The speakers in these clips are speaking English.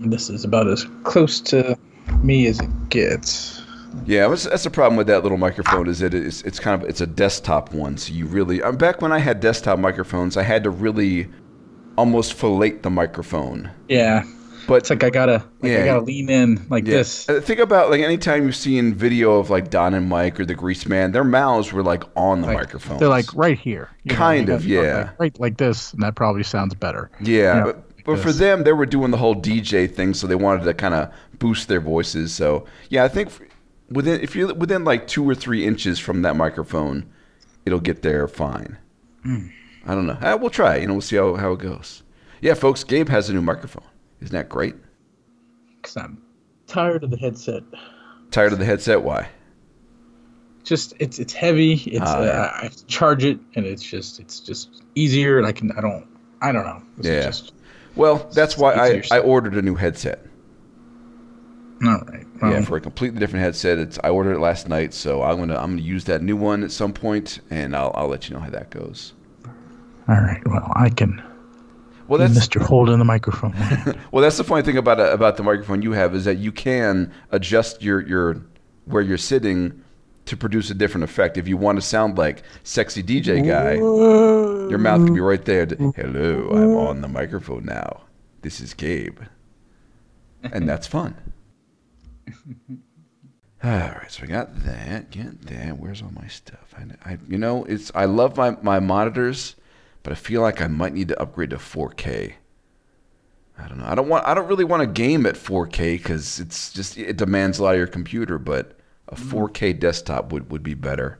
This is about as close to me as it gets. Yeah, that's, that's the problem with that little microphone is that it's it's kind of it's a desktop one, so you really. I'm back when I had desktop microphones, I had to really almost fillet the microphone. Yeah, But it's like I gotta, like Yeah. I gotta lean in like Yeah. this. Uh, Think about like anytime you've seen video of like Don and Mike or the Grease Man, their mouths were like on the Like, microphone. They're like right here. you know, Kind of, yeah. like, right like this, and that probably sounds better. yeah, Yeah, but, but for them, they were doing the whole DJ thing, so they wanted to kind of boost their voices. So yeah, I think within if you're within like two or three inches from that microphone, it'll get there fine. Hmm. I don't know. Uh, we'll try. You know, we'll see how, how it goes. Yeah, folks, Gabe has a new microphone. Isn't that great? Because I'm tired of the headset. Tired of the headset? Why? Just it's it's heavy. It's Ah, uh, yeah. I have to charge it, and it's just it's just easier, and I can I don't I don't know. It's Yeah. Just, Well, that's why I, I ordered a new headset. all right. yeah, for a completely different headset. It's I ordered it last night, so I'm gonna I'm gonna use that new one at some point, and I'll I'll let you know how that goes. All right. Well, I can. Well, that's Mr. Holding the microphone. well, that's the funny thing about uh, about the microphone you have is that you can adjust your your where you're sitting to produce a different effect. If you want to sound like sexy DJ guy, your mouth can be right there. To, mm-hmm. Hello, I'm on the microphone now. This is Gabe, and that's fun. All right, so we got that. Get that. Where's all my stuff? I, I, you know, it's I love my my monitors, but I feel like I might need to upgrade to 4K. I don't know. I don't want. I don't really want to game at 4K because it's just it demands a lot of your computer. But a mm-hmm. 4K desktop would would be better.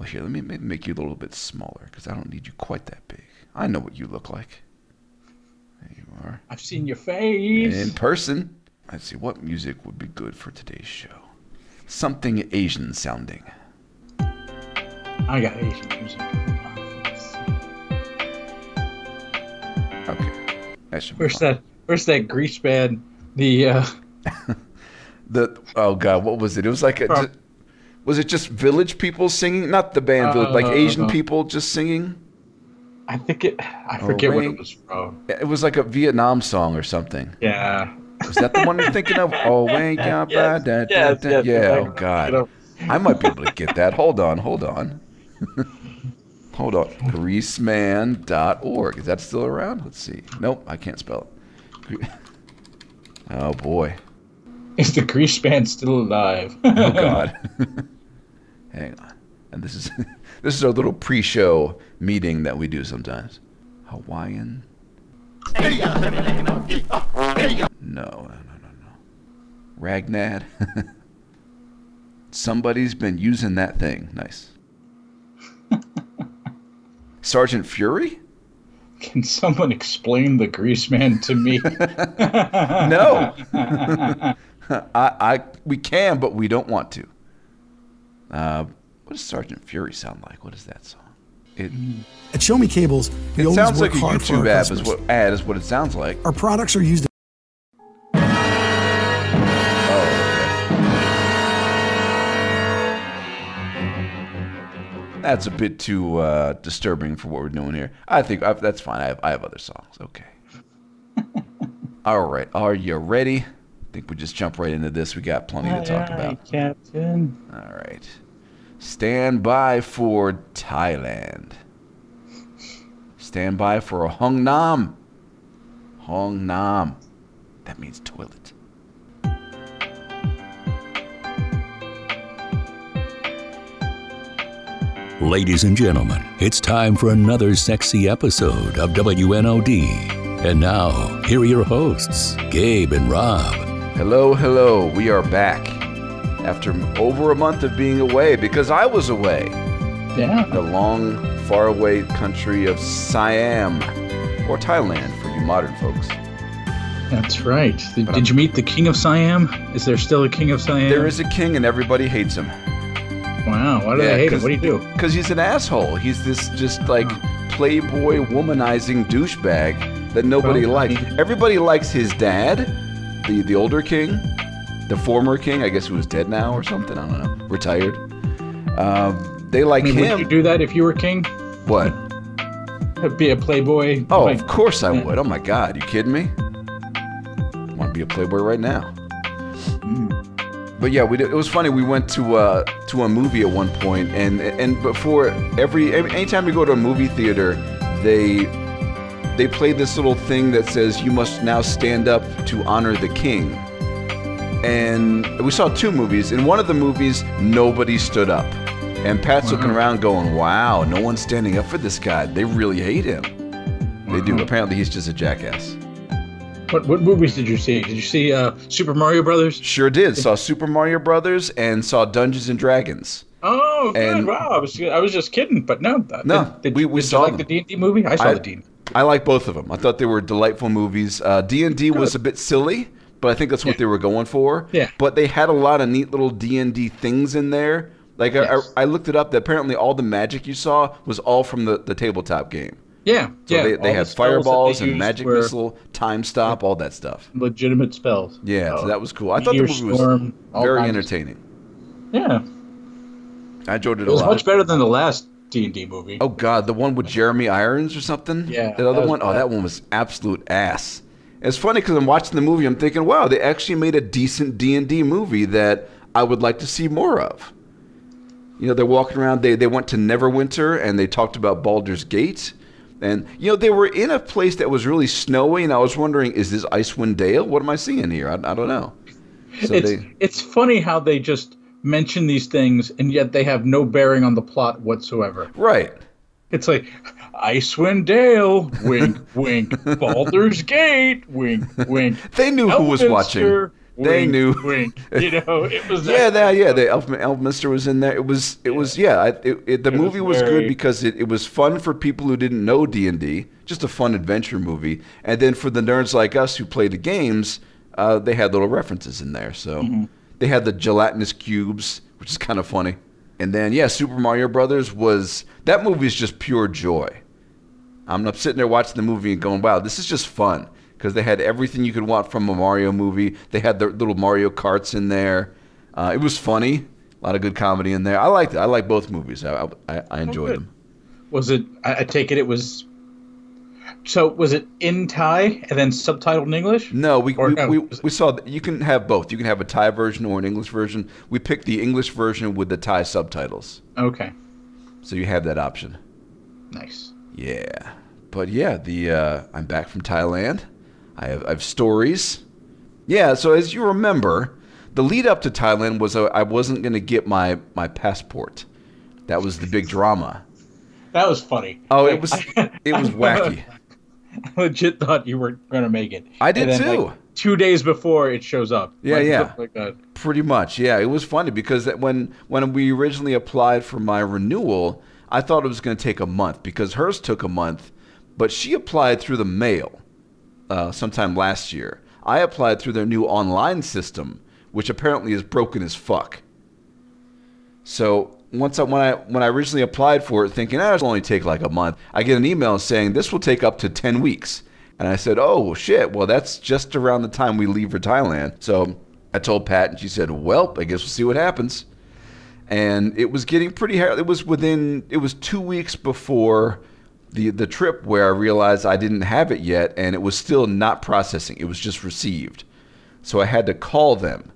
Well, here, let me maybe make you a little bit smaller because I don't need you quite that big. I know what you look like. There you are I've seen your face. in person. Let's see what music would be good for today's show. Something Asian sounding. I got Asian music. Okay, that should Where's that? Where's that grease band? The uh, The oh god, what was it? It was like a. From- ju- was it just village people singing? Not the band, Village, like Asian Uh, people just singing. I think it. I forget what it was from. It was like a Vietnam song or something. Yeah. Was that the one you're thinking of? Oh, wait, yeah, Yes, da, da, yes, da. yes, yeah. Oh God, I might be able to get that. Hold on, hold on, hold on. Greaseman.org. Is that still around? Let's see. Nope, I can't spell it. Oh boy. Is the grease band still alive? Oh God. Hang on. And this is this is our little pre-show meeting that we do sometimes. Hawaiian. No, no, no, no, no. Ragnad. Somebody's been using that thing. Nice. Sergeant Fury? Can someone explain the grease man to me? No. I, I, we can, but we don't want to. Uh, what does Sergeant Fury sound like? What is that song? It, At Show Me Cables, we it sounds like a YouTube ad is, what, ad is what it sounds like. Our products are used Oh. That's a bit too uh, disturbing for what we're doing here. I think I, that's fine. I have, I have other songs. Okay. All right. Are you ready? I think we just jump right into this. We got plenty to talk about. Captain. All right. Stand by for Thailand. Stand by for a Hong Nam. Hong Nam. That means toilet. Ladies and gentlemen, it's time for another sexy episode of WNOD. And now, here are your hosts, Gabe and Rob. Hello, hello. We are back after over a month of being away because I was away. Yeah. The long, faraway country of Siam or Thailand for you modern folks. That's right. Did, did you meet the king of Siam? Is there still a king of Siam? There is a king and everybody hates him. Wow. Why do Yeah, they hate him? What do you do? Because he's an asshole. He's this just like playboy womanizing douchebag that nobody Well, likes. Everybody likes his dad, the the older king, the former king. I guess who is dead now or something. I don't know. Retired. Um, they like I mean, him. would you do that if you were king? what? Be a playboy? Oh, like, of course I would. Oh my God, you kidding me? 100%. I'd be a playboy right now. But yeah, we did, it was funny. We went to uh, to a movie at one point, and and before every every- anytime we go to a movie theater, they they play this little thing that says you must now stand up to honor the king. And we saw two movies. In one of the movies, nobody stood up, and Pat's looking around, going, "Wow, no one's standing up for this guy. They really hate him." They do. Apparently, he's just a jackass. What what movies did you see? Did you see uh, Super Mario Brothers? Sure did. Saw Super Mario Brothers and saw Dungeons and Dragons. Oh, good. And- wow. I was I was just kidding, but no. No, Did, we- we did saw you like them. the D and D movie? I saw I- the D. I like both of them. I thought they were delightful movies. Uh, D and D was a bit silly, but I think that's what Yeah. they were going for. Yeah. But they had a lot of neat little D and D things in there. Like Yes. I, I, I looked it up. That apparently all the magic you saw was all from the, the tabletop game. Yeah, So yeah. they, they the had that fireballs they and magic missile, time stop, all that stuff. legitimate spells. Yeah, so Oh, that was cool. I thought the movie Storm, was very entertaining. Yeah, I enjoyed it, it a was lot. much better than the last D and D movie. Oh God, the one with Jeremy Irons or something. Yeah, that other that one. Oh, bad. that one was absolute ass. It's funny because I'm watching the movie. I'm thinking, wow, they actually made a decent D and D movie that I would like to see more of. You know, they're walking around. They they went to Neverwinter and they talked about Baldur's Gate, and you know they were in a place that was really snowy. And I was wondering, is this Icewind Dale? What am I seeing here? I, I don't know. So it's they, it's funny how they just mention these things and yet they have no bearing on the plot whatsoever. right. It's like Icewind Dale, wink, wink. Baldur's Gate, wink, wink. They knew who was watching. Elminster, They knew. Wink. You know, it was Yeah, that yeah, the Elf, Elfminster was in there. It was it was yeah. It, it, the It movie was, very- good because it, it was fun for people who didn't know D and D, just a fun adventure movie. And then for the nerds like us who play the games, uh, they had little references in there. So Mm-hmm. They had the gelatinous cubes, which is kind of funny. And then yeah, Super Mario Brothers was that movie is just pure joy. I'm sitting there watching the movie and going, "Wow, this is just fun." Because they had everything you could want from a Mario movie. They had the little Mario carts in there. Uh, it was funny, a lot of good comedy in there. I liked it. I like both movies. I, I, I enjoyed good. them. Was it? I, I take it it was. So was it in Thai and then subtitled in English? No, we, we, no, we, we saw that you can have both. You can have a Thai version or an English version. We picked the English version with the Thai subtitles, Okay, so you have that option. nice. Yeah, but yeah, the uh, I'm back from Thailand. I have I have stories. Yeah, so as you remember, the lead up to Thailand was uh, I wasn't going to get my my passport. That was the big drama. That was funny. Oh, it was it was wacky. I legit thought you were gonna make it. I did then, too. like, two days before it shows up. Yeah, Like, yeah. Like that. Pretty much, yeah. It was funny because that when when we originally applied for my renewal, I thought it was going to take a month because hers took a month, but she applied through the mail uh, sometime last year. I applied through their new online system, which apparently is broken as fuck. So once I, when I when I originally applied for it, thinking ah, it'll only take like a month, I get an email saying this will take up to ten weeks, and I said, oh shit, well that's just around the time we leave for Thailand. So I told Pat, and she said, well, I guess we'll see what happens. And it was getting pretty hard. It was within it was two weeks before the the trip where I realized I didn't have it yet, and it was still not processing. It was just received. So I had to call them.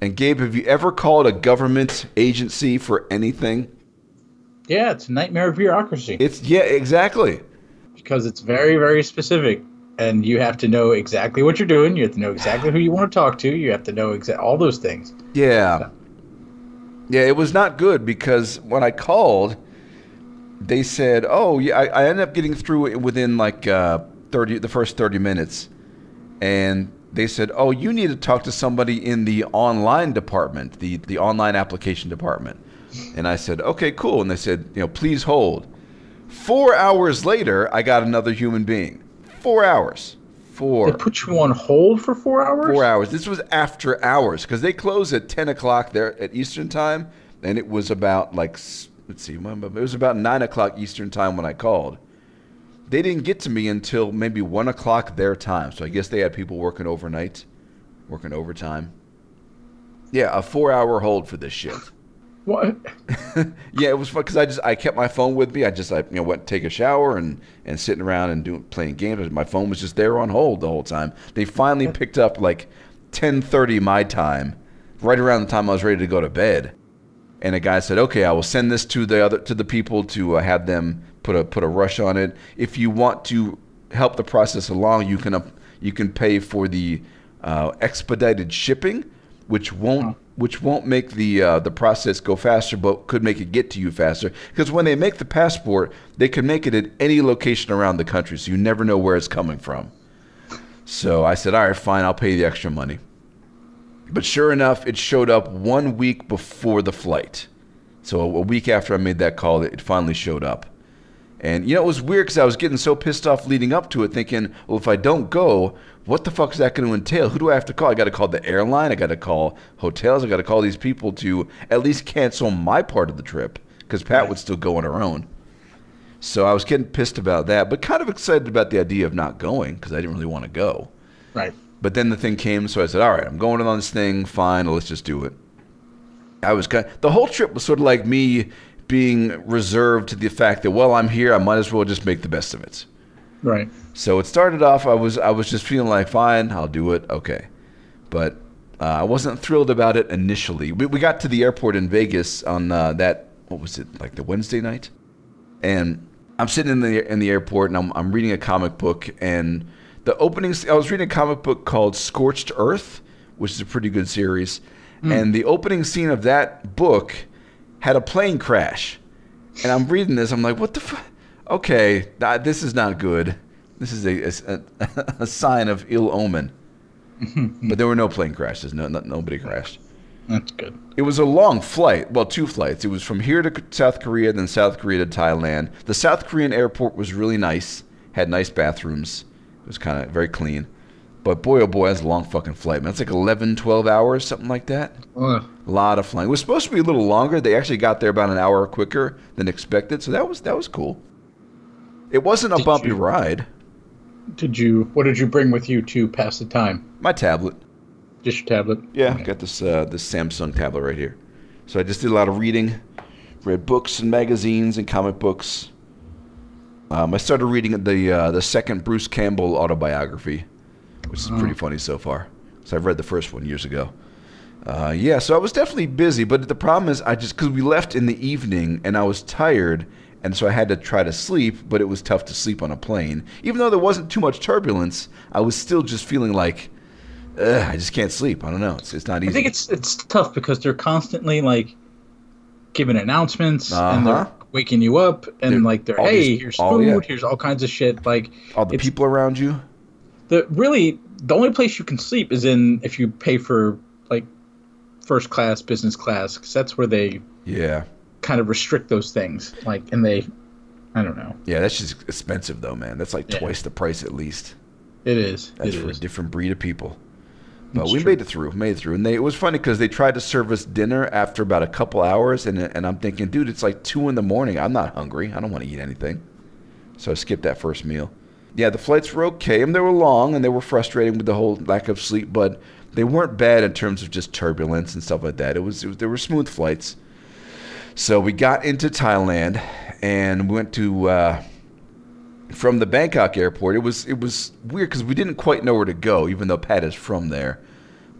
And Gabe, have you ever called a government agency for anything? Yeah, it's a nightmare of bureaucracy It's yeah, exactly. because it's very, very specific, and you have to know exactly what you're doing. You have to know exactly who you want to talk to. You have to know exa- all those things. Yeah. Yeah, it was not good because when I called, they said, "Oh, yeah." I, I ended up getting through it within like uh, thirty, the first thirty minutes, and they said, "Oh, you need to talk to somebody in the online department, the the online application department." And I said, "Okay, cool." And they said, "You know, please hold." Four hours later, I got another human being. Four hours. Four. They put you on hold for four hours. Four hours. This was after hours because they close at ten o'clock there at Eastern time, and it was about like let's see, it was about nine o'clock Eastern time when I called. They didn't get to me until maybe one o'clock their time. So I guess they had people working overnight, working overtime. Yeah, a four-hour hold for this shit. What? Yeah, it was fun because I just I kept my phone with me. I just I you know went to take a shower and and sitting around and doing playing games. My phone was just there on hold the whole time. They finally picked up like 10:30 my time, right around the time I was ready to go to bed. And a guy said, "Okay, I will send this to the other to the people to uh, have them put a put a rush on it. If you want to help the process along, you can uh, you can pay for the uh, expedited shipping, which won't which won't make the uh, the process go faster, but could make it get to you faster. Because when they make the passport, they can make it at any location around the country, so you never know where it's coming from. So I said, all right, fine, I'll pay the extra money. But sure enough, it showed up one week before the flight. So a week after I made that call, it finally showed up. And you know, it was weird because I was getting so pissed off leading up to it, thinking, well, if I don't go, what the fuck is that going to entail? Who do I have to call? I got to call the airline. I got to call hotels. I got to call these people to at least cancel my part of the trip because Pat would still go on her own. So I was getting pissed about that, but kind of excited about the idea of not going because I didn't really want to go. Right. But then the thing came, so I said, "All right, I'm going on this thing. Fine, let's just do it." I was kind. of, the whole trip was sort of like me being reserved to the fact that, well, I'm here. I might as well just make the best of it. Right. So it started off. I was I was just feeling like, fine, I'll do it. Okay, but uh, I wasn't thrilled about it initially. We, we got to the airport in Vegas on uh, that what was it like the Wednesday night, and I'm sitting in the in the airport and I'm I'm reading a comic book and the opening. I was reading a comic book called Scorched Earth, which is a pretty good series, hmm. and the opening scene of that book had a plane crash, and I'm reading this. I'm like, what the fuck? Okay, th- this is not good. This is a, a, a sign of ill omen. but there were no plane crashes. No, no, nobody crashed. That's good. It was a long flight. Well, two flights. It was from here to South Korea, then South Korea to Thailand. The South Korean airport was really nice. Had nice bathrooms. It was kind of very clean. But boy, oh boy, that's a long fucking flight, man. It's like 11, 12 hours, something like that. Ugh. A lot of flying. It was supposed to be a little longer. They actually got there about an hour quicker than expected, so that was that was cool. It wasn't a bumpy you- ride. Did you? What did you bring with you to pass the time? My tablet. Just your tablet. Yeah, I got this uh, this Samsung tablet right here. So I just did a lot of reading, read books and magazines and comic books. Um, I started reading the uh, the second Bruce Campbell autobiography, which is pretty funny so far. So I've read the first one years ago. Uh, yeah, so I was definitely busy, but the problem is I just because we left in the evening and I was tired, and so I had to try to sleep, but it was tough to sleep on a plane. Even though there wasn't too much turbulence, I was still just feeling like Ugh, I just can't sleep. I don't know. It's it's not easy. I think it's it's tough because they're constantly like giving announcements and Uh-huh. they're waking you up and They're- like they're hey these- here's food yeah. here's all kinds of shit like all the people around you. the really the only place you can sleep is in if you pay for like first class business class because that's where they Yeah, kind of restrict those things like and they I don't know yeah. That's just expensive though, man. That's like Yeah. twice the price at least. it is That's it for is. a different breed of people. But It's we true. made it through. Made it through, and they, it was funny because they tried to serve us dinner after about a couple hours, and and I'm thinking, dude, it's like two in the morning. I'm not hungry. I don't want to eat anything. So I skipped that first meal. Yeah, the flights were okay, and they were long, and they were frustrating with the whole lack of sleep, but they weren't bad in terms of just turbulence and stuff like that. It was, it was they were smooth flights. So we got into Thailand, and we went to. Uh, from the Bangkok airport, it was it was weird because we didn't quite know where to go, even though Pat is from there.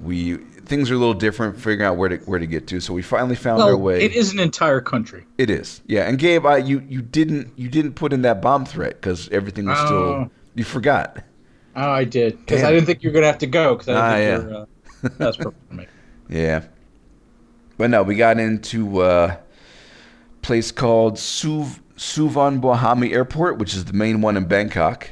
We things are a little different figuring out where to where to get to, so we finally found our way. it is an entire country It is, yeah. And Gabe, I, you you didn't you didn't put in that bomb threat because everything was still Oh. you forgot. oh I did because I didn't think you were gonna have to go because I Ah, didn't think yeah. were, uh, that's perfect for me Yeah. But no, we got into uh, a place called Suv Suvarnabhumi Airport, which is the main one in Bangkok.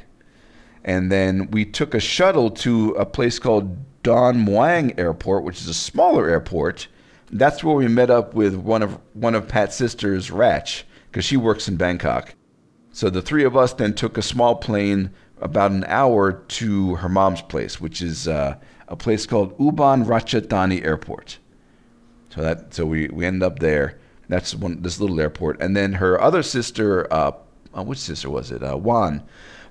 And then we took a shuttle to a place called Don Muang Airport, which is a smaller airport. That's where we met up with one of one of Pat's sisters, Ratch, because she works in Bangkok. So the three of us then took a small plane about an hour to her mom's place, which is uh, a place called Ubon Ratchathani Airport. So that so we, we ended up there. That's one this little airport, and then her other sister, uh, uh, which sister was it? Uh, Juan.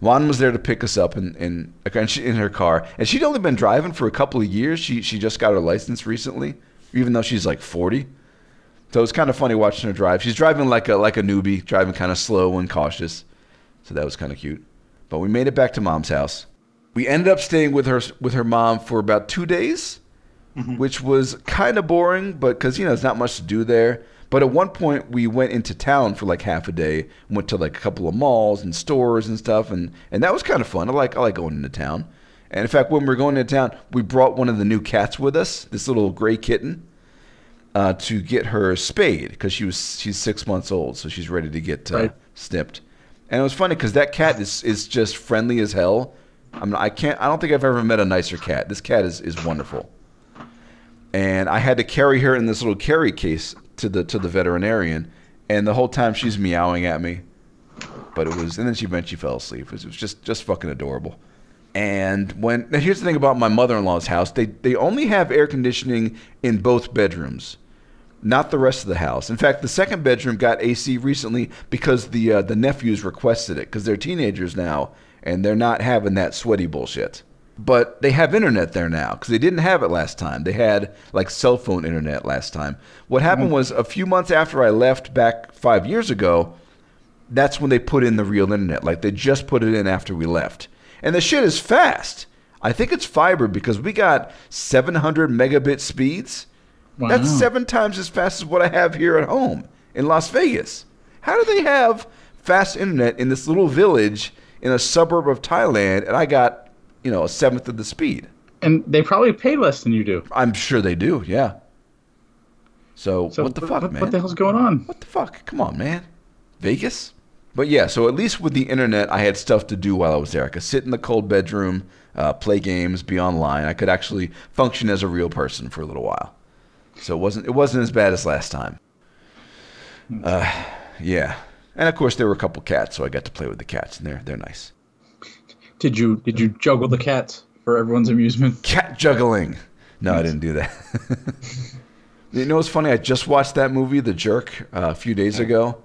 Juan was there to pick us up in in, in her car, and she'd only been driving for a couple of years. She she just got her license recently, even though she's like forty. So it was kind of funny watching her drive. She's driving like a like a newbie, driving kind of slow and cautious. So that was kind of cute. But we made it back to mom's house. We ended up staying with her with her mom for about two days, which was kind of boring, but because you know there's not much to do there. But at one point we went into town for like half a day, went to like a couple of malls and stores and stuff, and and that was kind of fun. I like I like going into town. And in fact, when we were going into town, we brought one of the new cats with us, this little gray kitten uh, to get her spayed because she was she's six months old, so she's ready to get uh, Right. snipped. And it was funny because that cat is is just friendly as hell. I'm not, I can't I don't think I've ever met a nicer cat. This cat is is wonderful. And I had to carry her in this little carry case to the to the veterinarian, and the whole time she's meowing at me. But it was, and then she eventually fell asleep. It was, it was just just fucking adorable. And when now here's the thing about my mother-in-law's house, they they only have air conditioning in both bedrooms, not the rest of the house. In fact, the second bedroom got AC recently because the uh, the nephews requested it because they're teenagers now and they're not having that sweaty bullshit. But they have internet there now because they didn't have it last time. They had like cell phone internet last time. What happened mm-hmm. was a few months after I left back five years ago, that's when they put in the real internet. Like they just put it in after we left. And the shit is fast. I think it's fiber because we got 700 megabit speeds. Wow. That's seven times as fast as what I have here at home in Las Vegas. How do they have fast internet in this little village in a suburb of Thailand and I got, you know, a seventh of the speed? And they probably pay less than you do. I'm sure they do, yeah. So, So what the fuck, what, man? What the hell's going on? What the fuck? Come on, man. Vegas? But yeah, so at least with the internet, I had stuff to do while I was there. I could sit in the cold bedroom, uh, play games, be online. I could actually function as a real person for a little while. So it wasn't it wasn't as bad as last time. Uh, yeah, and of course there were a couple cats, so I got to play with the cats, and they're they're nice. Did you did you juggle the cats for everyone's amusement? Cat juggling. No, I didn't do that. you know what's funny? I just watched that movie, The Jerk, uh, a few days ago,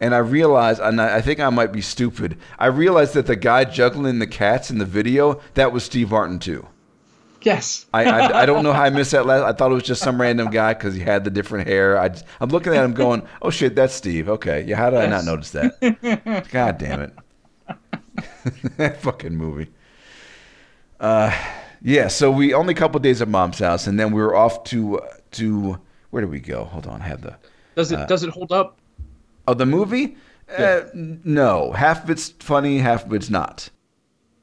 and I realized, and I I think I might be stupid. I realized that the guy juggling the cats in the video that was Steve Martin too. Yes. I, I, I don't know how I missed that last. I thought it was just some random guy because he had the different hair. I I'm looking at him going, "Oh shit, that's Steve." Okay, yeah. How did I not notice that? God damn it! That fucking movie. Uh, yeah. So we only a couple days at mom's house, and then we were off to uh, to where did we go? Hold on, I have the Does it does it hold up? oh the movie. Uh, no, half of it's funny, half of it's not.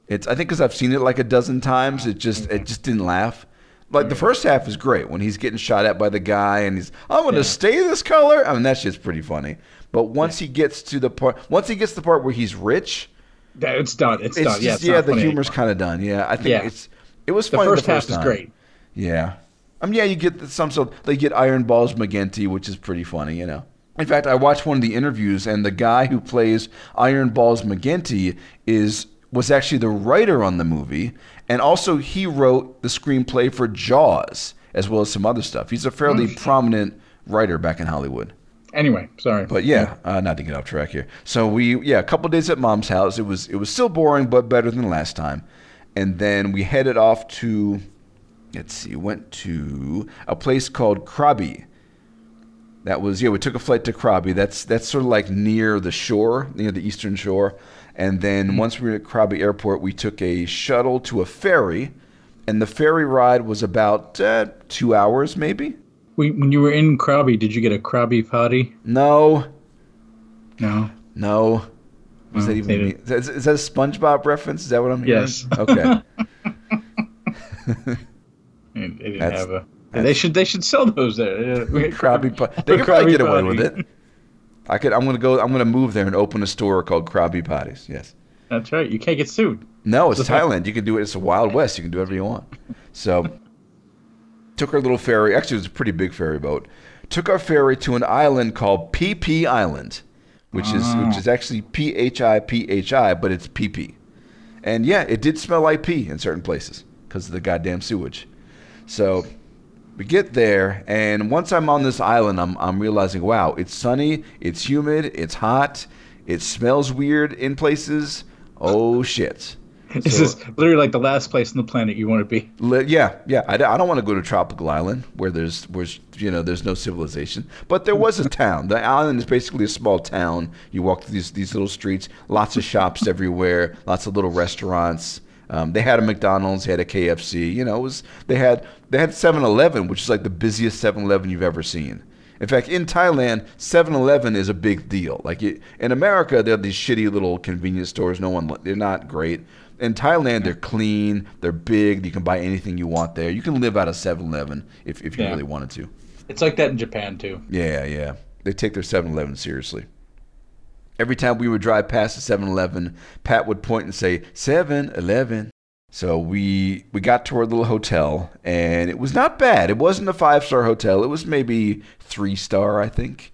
It's I think because I've seen it like a dozen times. It just it just didn't laugh. Like the first half is great when he's getting shot at by the guy and he's I'm gonna stay this color. I mean that shit's pretty funny. But once he gets to the part, once he gets to the part where he's rich, Yeah, It's done. It's, it's done. just, yeah, it's yeah, the humor's anymore. kind of done. Yeah, I think Yeah. it's it was funny The first the first half first is great. Yeah. I mean, yeah, you get some sort. They get Iron Balls McGinty, which is pretty funny, you know. In fact, I watched one of the interviews, and the guy who plays Iron Balls McGinty is was actually the writer on the movie, and also he wrote the screenplay for Jaws, as well as some other stuff. He's a fairly Hmm. prominent writer back in Hollywood. Anyway, sorry. But yeah, uh, not to get off track here. So we yeah, a couple days at mom's house. It was it was still boring, but better than last time. And then we headed off to, let's see, went to a place called Krabi. That was yeah. We took a flight to Krabi. That's that's sort of like near the shore, near the eastern shore. And then once we were at Krabi Airport, we took a shuttle to a ferry, and the ferry ride was about uh, two hours, maybe. When you were in Krabby, did you get a Krabby Patty? No, No. No. Does that even mean? Is, is that a SpongeBob reference? Is that what I'm hearing? Yes. Okay. They, didn't That's- have a. They should they should sell those there. Krabby Patty. They could probably get away with it. I could. I'm gonna go. I'm gonna move there and open a store called Krabby Patties. Yes. That's right. You can't get sued. No, it's Thailand. You can do it. It's a Wild West. You can do whatever you want. So, took our little ferry. Actually, it was a pretty big ferry boat. Took our ferry to an island called PP Island, which is which is actually P H I P H I, but it's PP. And yeah, it did smell like pee in certain places because of the goddamn sewage. So we get there, and once I'm on this island, I'm, I'm realizing, wow, it's sunny, it's humid, it's hot, it smells weird in places. Oh shit. This So- is literally like the last place on the planet you want to be. Li- Yeah, yeah. I don't want to go to a tropical island where there's where you know there's no civilization. But there was a town. The island is basically a small town. You walk through these these little streets, lots of shops everywhere, lots of little restaurants. Um, they had a McDonald's, they had a KFC. You know, it was they had they had 7-Eleven, which is like the busiest 7-Eleven you've ever seen. In fact, in Thailand, 7-Eleven is a big deal. Like it, in America, they're these shitty little convenience stores. No one, they're not great. In Thailand, they're clean, they're big. You can buy anything you want there. You can live out of 7-Eleven if, if you Yeah. really wanted to. It's like that in Japan too. Yeah, yeah. They take their 7-Eleven seriously. Every time we would drive past the 7-Eleven, Pat would point and say 7-Eleven. So we we got to our little hotel, and it was not bad. It wasn't a five star hotel. It was maybe three star, I think,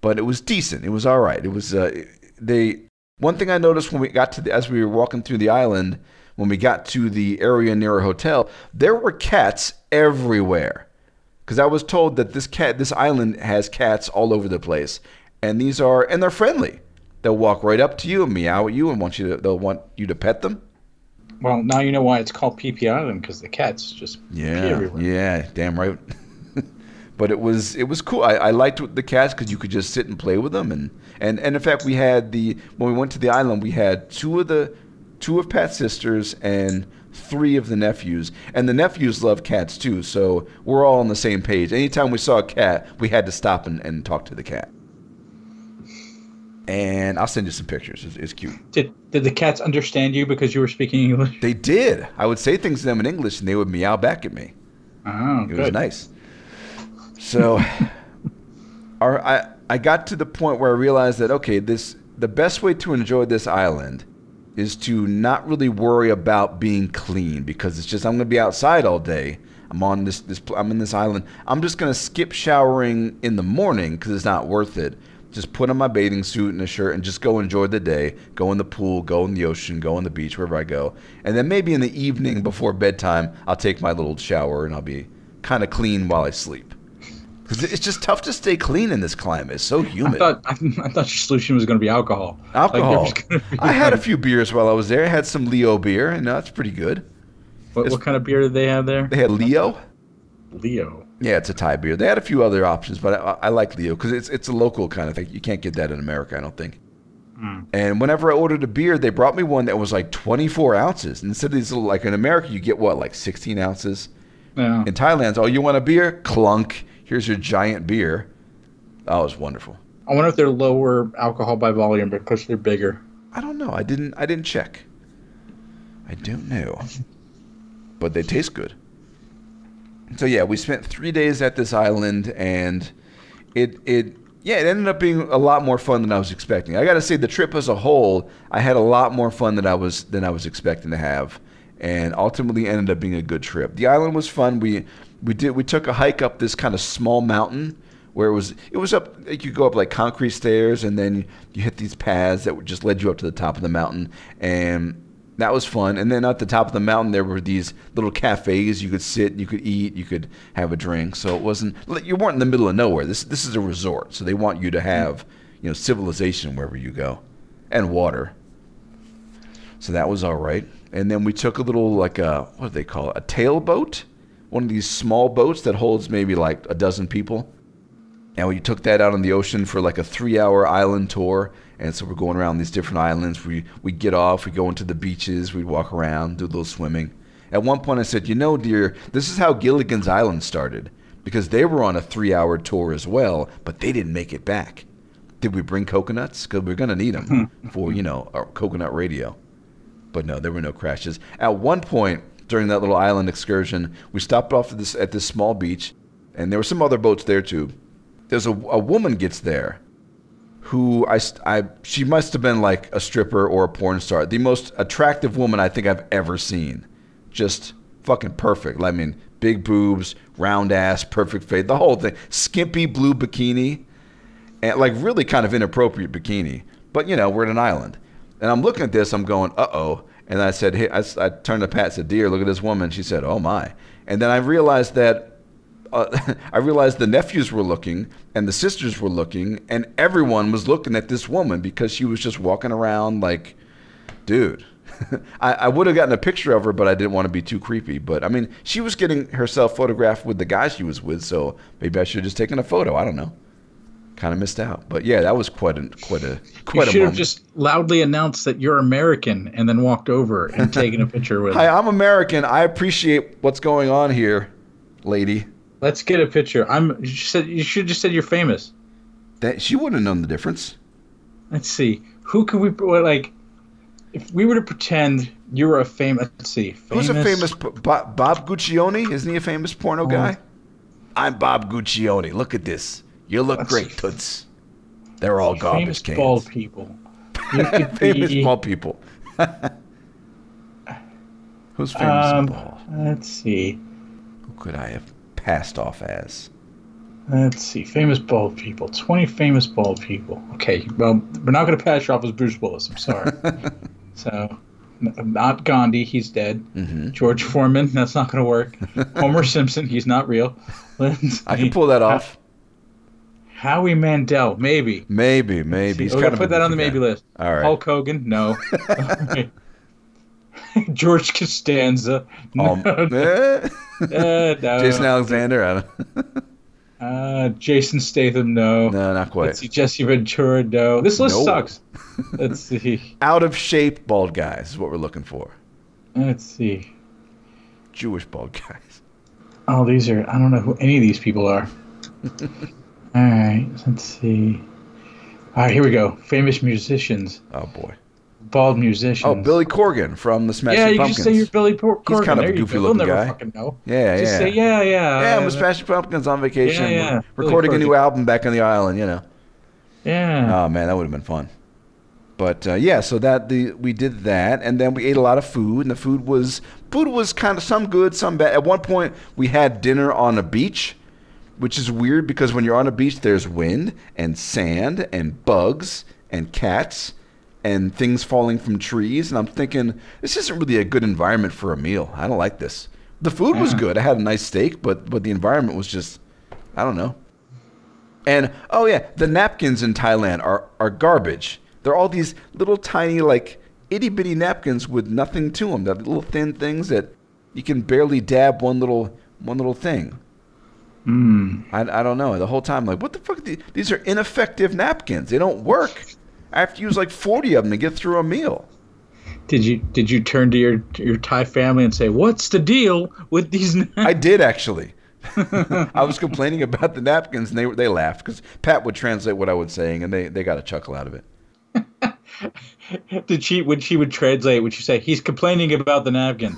but it was decent. It was all right. It was uh, they. One thing I noticed when we got to the, as we were walking through the island, when we got to the area near a hotel, there were cats everywhere. Because I was told that this cat, this island has cats all over the place, and these are and they're friendly. They'll walk right up to you and meow at you and want you to. They'll want you to pet them. Well, now you know why it's called PP Island because the cats just pee Yeah, everywhere. yeah, damn right. but it was it was cool. I, I liked the cats because you could just sit and play with them, and, and and in fact we had the when we went to the island we had two of the two of Pat's sisters and three of the nephews, and the nephews love cats too. So we're all on the same page. Anytime we saw a cat, we had to stop and, and talk to the cat. And I'll send you some pictures. It's, it's cute. Did did the cats understand you because you were speaking English? They did. I would say things to them in English, and they would meow back at me. Oh, It good. was nice. So, our, I I got to the point where I realized that okay, this the best way to enjoy this island is to not really worry about being clean because it's just I'm to be outside all day. I'm on this this I'm in this island. I'm just to skip showering in the morning because it's not worth it. Just put on my bathing suit and a shirt and just go enjoy the day. Go in the pool, go in the ocean, go on the beach, wherever I go. And then maybe in the evening before bedtime, I'll take my little shower and I'll be kind of clean while I sleep. 'Cause it's just tough to stay clean in this climate. It's so I humid. thought I, I thought your solution was going to be alcohol. Alcohol. gonna be- I had a few beers while I was there. I had some Leo beer, and uh, that's pretty good. What, what kind of beer did they have there? They had Leo. Leo. Yeah, it's a Thai beer. They had a few other options, but I, I like Leo because it's it's a local kind of thing. You can't get that in America, I don't think. Hmm. And whenever I ordered a beer, they brought me one that was like 24 ounces. And instead of these little, like in America, you get what, like 16 ounces? Yeah. In Thailand, oh, you want a beer? Clunk. Here's your giant beer. That was wonderful. I wonder if they're lower alcohol by volume because they're bigger. I don't know. I didn't. I didn't check. I don't know. But they taste good. So yeah, we spent three days at this island, and it it yeah, it ended up being a lot more fun than I was expecting. I got to say, the trip as a whole, I had a lot more fun than I was than I was expecting to have, and ultimately ended up being a good trip. The island was fun. We we did we took a hike up this kind of small mountain where it was it was up you could go up like concrete stairs and then you hit these paths that just led you up to the top of the mountain. And that was fun. And then at the top of the mountain there were these little cafes you could sit you could eat you could have a drink. So it wasn't you weren't in the middle of nowhere. This this is a resort. So they want you to have you know civilization wherever you go and water. So that was all right. And then we took a little like a what do they call it? A tailboat one of these small boats that holds maybe like a dozen people and we took that out on the ocean for like a three-hour island tour. And so we're going around these different islands. We we get off, we go into the beaches, we walk around, do a little swimming. At one point, I said, "You know, dear, this is how Gilligan's Island started, because they were on a three-hour tour as well, but they didn't make it back. Did we bring coconuts? Because we're gonna need them hmm. for you know our coconut radio." But no, there were no crashes. At one point during that little island excursion, we stopped off at this at this small beach, and there were some other boats there too. There's a, a woman gets there who I, I she must have been like a stripper or a porn star. The most attractive woman i think i've ever seen. Just fucking perfect. I mean big boobs round ass perfect face the whole thing. Skimpy blue bikini and like really kind of inappropriate bikini. But you know we're at an island. And i'm looking at this i'm going uh-oh and i said hey i, I turned to pat and said dear look at this woman she said oh my and then i realized that uh, I realized the nephews were looking and the sisters were looking, and everyone was looking at this woman because she was just walking around like, dude, I, I would have gotten a picture of her, but I didn't want to be too creepy. But I mean, she was getting herself photographed with the guy she was with, so maybe I should have just taken a photo. I don't know. Kind of missed out, but yeah, that was quite a quite a You quite a should have just loudly announced that you're American and then walked over and taken a picture with. Hi. I'm American. I appreciate what's going on here, lady. Let's get a picture. I'm. You said you should have just said you're famous. That she wouldn't have known the difference. Let's see. Who could we like? If we were to pretend you were a famous. Let's see. Who's a famous Bob, Bob Guccione? Isn't he a famous porno Oh. guy? I'm Bob Guccione. Look at this. You look Let's great, see. toots. They're all famous garbage cans. bald people? You could famous be- bald people. Who's famous Um, bald? let's see. Who could I have passed off as? Let's see. Famous bald people. 20 famous bald people. Okay. Well, we're not going to pass you off as Bruce Willis. I'm sorry. so, not Gandhi. He's dead. Mhm. George Foreman. That's not going to work. Homer Simpson. He's not real. Let's I can pull that off. Howie Mandel. Maybe. Maybe, maybe. He's We're gonna put that on the maybe list. All right. Hulk Hogan. No. George Costanza. No. Um, eh? Uh, no. Jason Alexander. I don't, Uh, Jason Statham. No. no, not quite. Let's see. Jesse Ventura. No. This list No. sucks. Let's see. Out of shape bald guys is what we're looking for. Let's see. Jewish bald guys. Oh, these are. I don't know who any of these people are. All right. Let's see. All right. Here we go. Famous musicians. Oh boy. Bald musicians. Oh, Billy Corgan from the Smashing Pumpkins. Yeah, you Pumpkins. just say you're Billy Por- Corgan. He's kind of a there you goofy go. looking They'll never guy. fucking know. yeah, Just yeah. say yeah, yeah. Yeah, I'm with Smashing Pumpkins on vacation. Yeah, yeah. Recording a new album back on the island, you know. Yeah. Oh man, that would have been fun. But uh, yeah, so that the we did that, and then we ate a lot of food, and the food was food was kind of some good, some bad. At one point, we had dinner on a beach, which is weird because when you're on a beach, there's wind and sand and bugs and cats and things falling from trees, and I'm thinking this isn't really a good environment for a meal. I don't like this. The food was good. I had a nice steak, but but the environment was just, I don't know. And oh yeah, the napkins in Thailand are are garbage. They're all these little tiny like itty bitty napkins with nothing to them. They're little thin things that you can barely dab one little one little thing. Hmm. I, I don't know. The whole time like what the fuck? the- These are ineffective napkins. They don't work. I have to use like forty of them to get through a meal. Did you did you turn to your your Thai family and say, "What's the deal with these?" na-" I did actually. I was complaining about the napkins, and they they laughed because Pat would translate what I was saying, and they, they got a chuckle out of it. Did she when she would translate? Would she say, "He's complaining about the napkin"?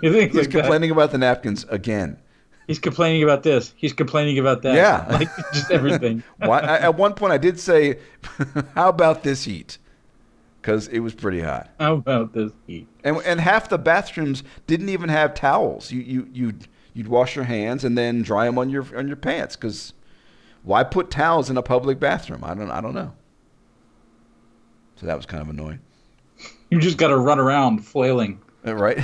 He's like that? complaining about the napkins again. He's complaining about this. He's complaining about that. Yeah. like just everything. Why, I, at one point, I did say, "How about this heat?" Because it was pretty hot, How about this heat? and and half the bathrooms didn't even have towels. You you you you'd wash your hands and then dry them on your on your pants. Because why put towels in a public bathroom? I don't I don't know. So that was kind of annoying, You just got to run around flailing. Uh, right?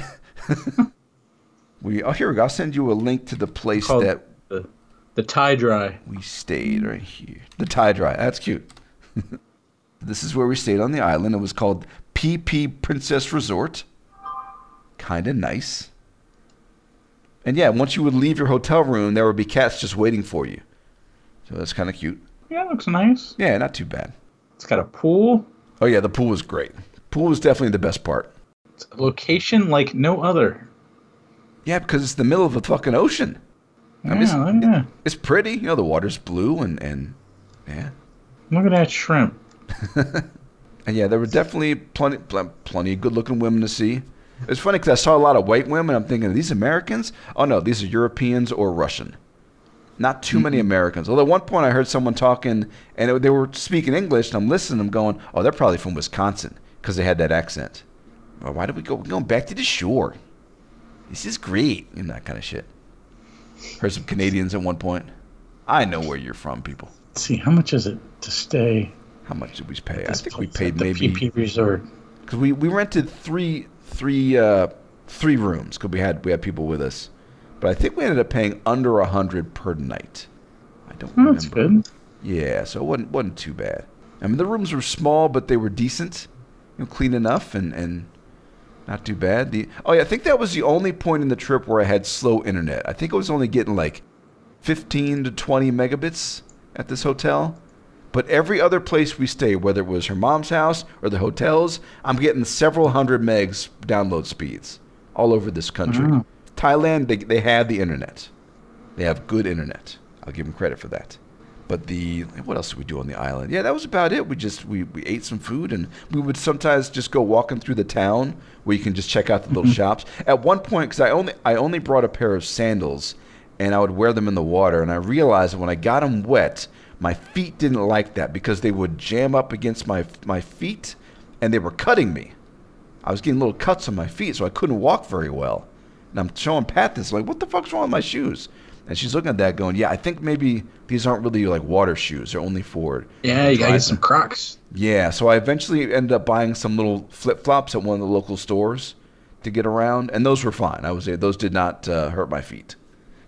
We oh here we go. I'll send you a link to the place Called that the the tie dry. we stayed right here. The tie dry. That's cute. this is where we stayed on the island. It was called PP Princess Resort. Kind of nice. And yeah, once you would leave your hotel room, there would be cats just waiting for you. So that's kind of cute. Yeah, it looks nice. Yeah, not too bad. It's got a pool. Oh yeah, the pool was great. Pool was definitely the best part. It's a location like no other. Yeah, because it's the middle of a fucking ocean. I mean, yeah, it's, yeah. it's pretty. You know, the water's blue and and yeah. Look at that shrimp. And yeah, there were definitely plenty, pl- plenty of good-looking women to see. It's funny because I saw a lot of white women. I'm thinking, are these Americans? Oh no, these are Europeans or Russian. Not too many Americans. Although at one point I heard someone talking, and it, they were speaking English, and I'm listening. I'm going, oh, they're probably from Wisconsin because they had that accent. Or why did we go? We're going back to the shore. This is great, and that kind of shit. Heard some Canadians at one point. I know where you're from, people. Let's see, how much is it to stay? How much did we pay? I think we paid the maybe PP Resort. because we, we rented three three uh, three rooms because we had we had people with us, but I think we ended up paying under a hundred per night. I don't Oh, remember. that's good. Yeah, so it wasn't wasn't too bad. I mean, the rooms were small, but they were decent, you know, clean enough, and and Not too bad. The oh yeah, I think that was the only point in the trip where I had slow internet. I think I was only getting like 15 to 20 megabits at this hotel. But every other place we stayed, whether it was her mom's house or the hotels, I'm getting several hundred megs download speeds all over this country. Mm. Thailand, they, they have the internet. They have good internet. I'll give them credit for that. But the what else did we do on the island? Yeah, that was about it. We just we, we ate some food and we would sometimes just go walking through the town where you can just check out the little shops. At one point, because I only I only brought a pair of sandals, and I would wear them in the water, and I realized that when I got them wet, my feet didn't like that because they would jam up against my my feet, and they were cutting me. I was getting little cuts on my feet, so I couldn't walk very well. And I'm showing Pat this, like, what the fuck's wrong with my shoes? And she's looking at that, going, "Yeah, I think maybe these aren't really like water shoes. They're only for Yeah, you gotta get some Crocs. yeah, so I eventually ended up buying some little flip flops at one of the local stores to get around, and those were fine. I was those did not uh, hurt my feet,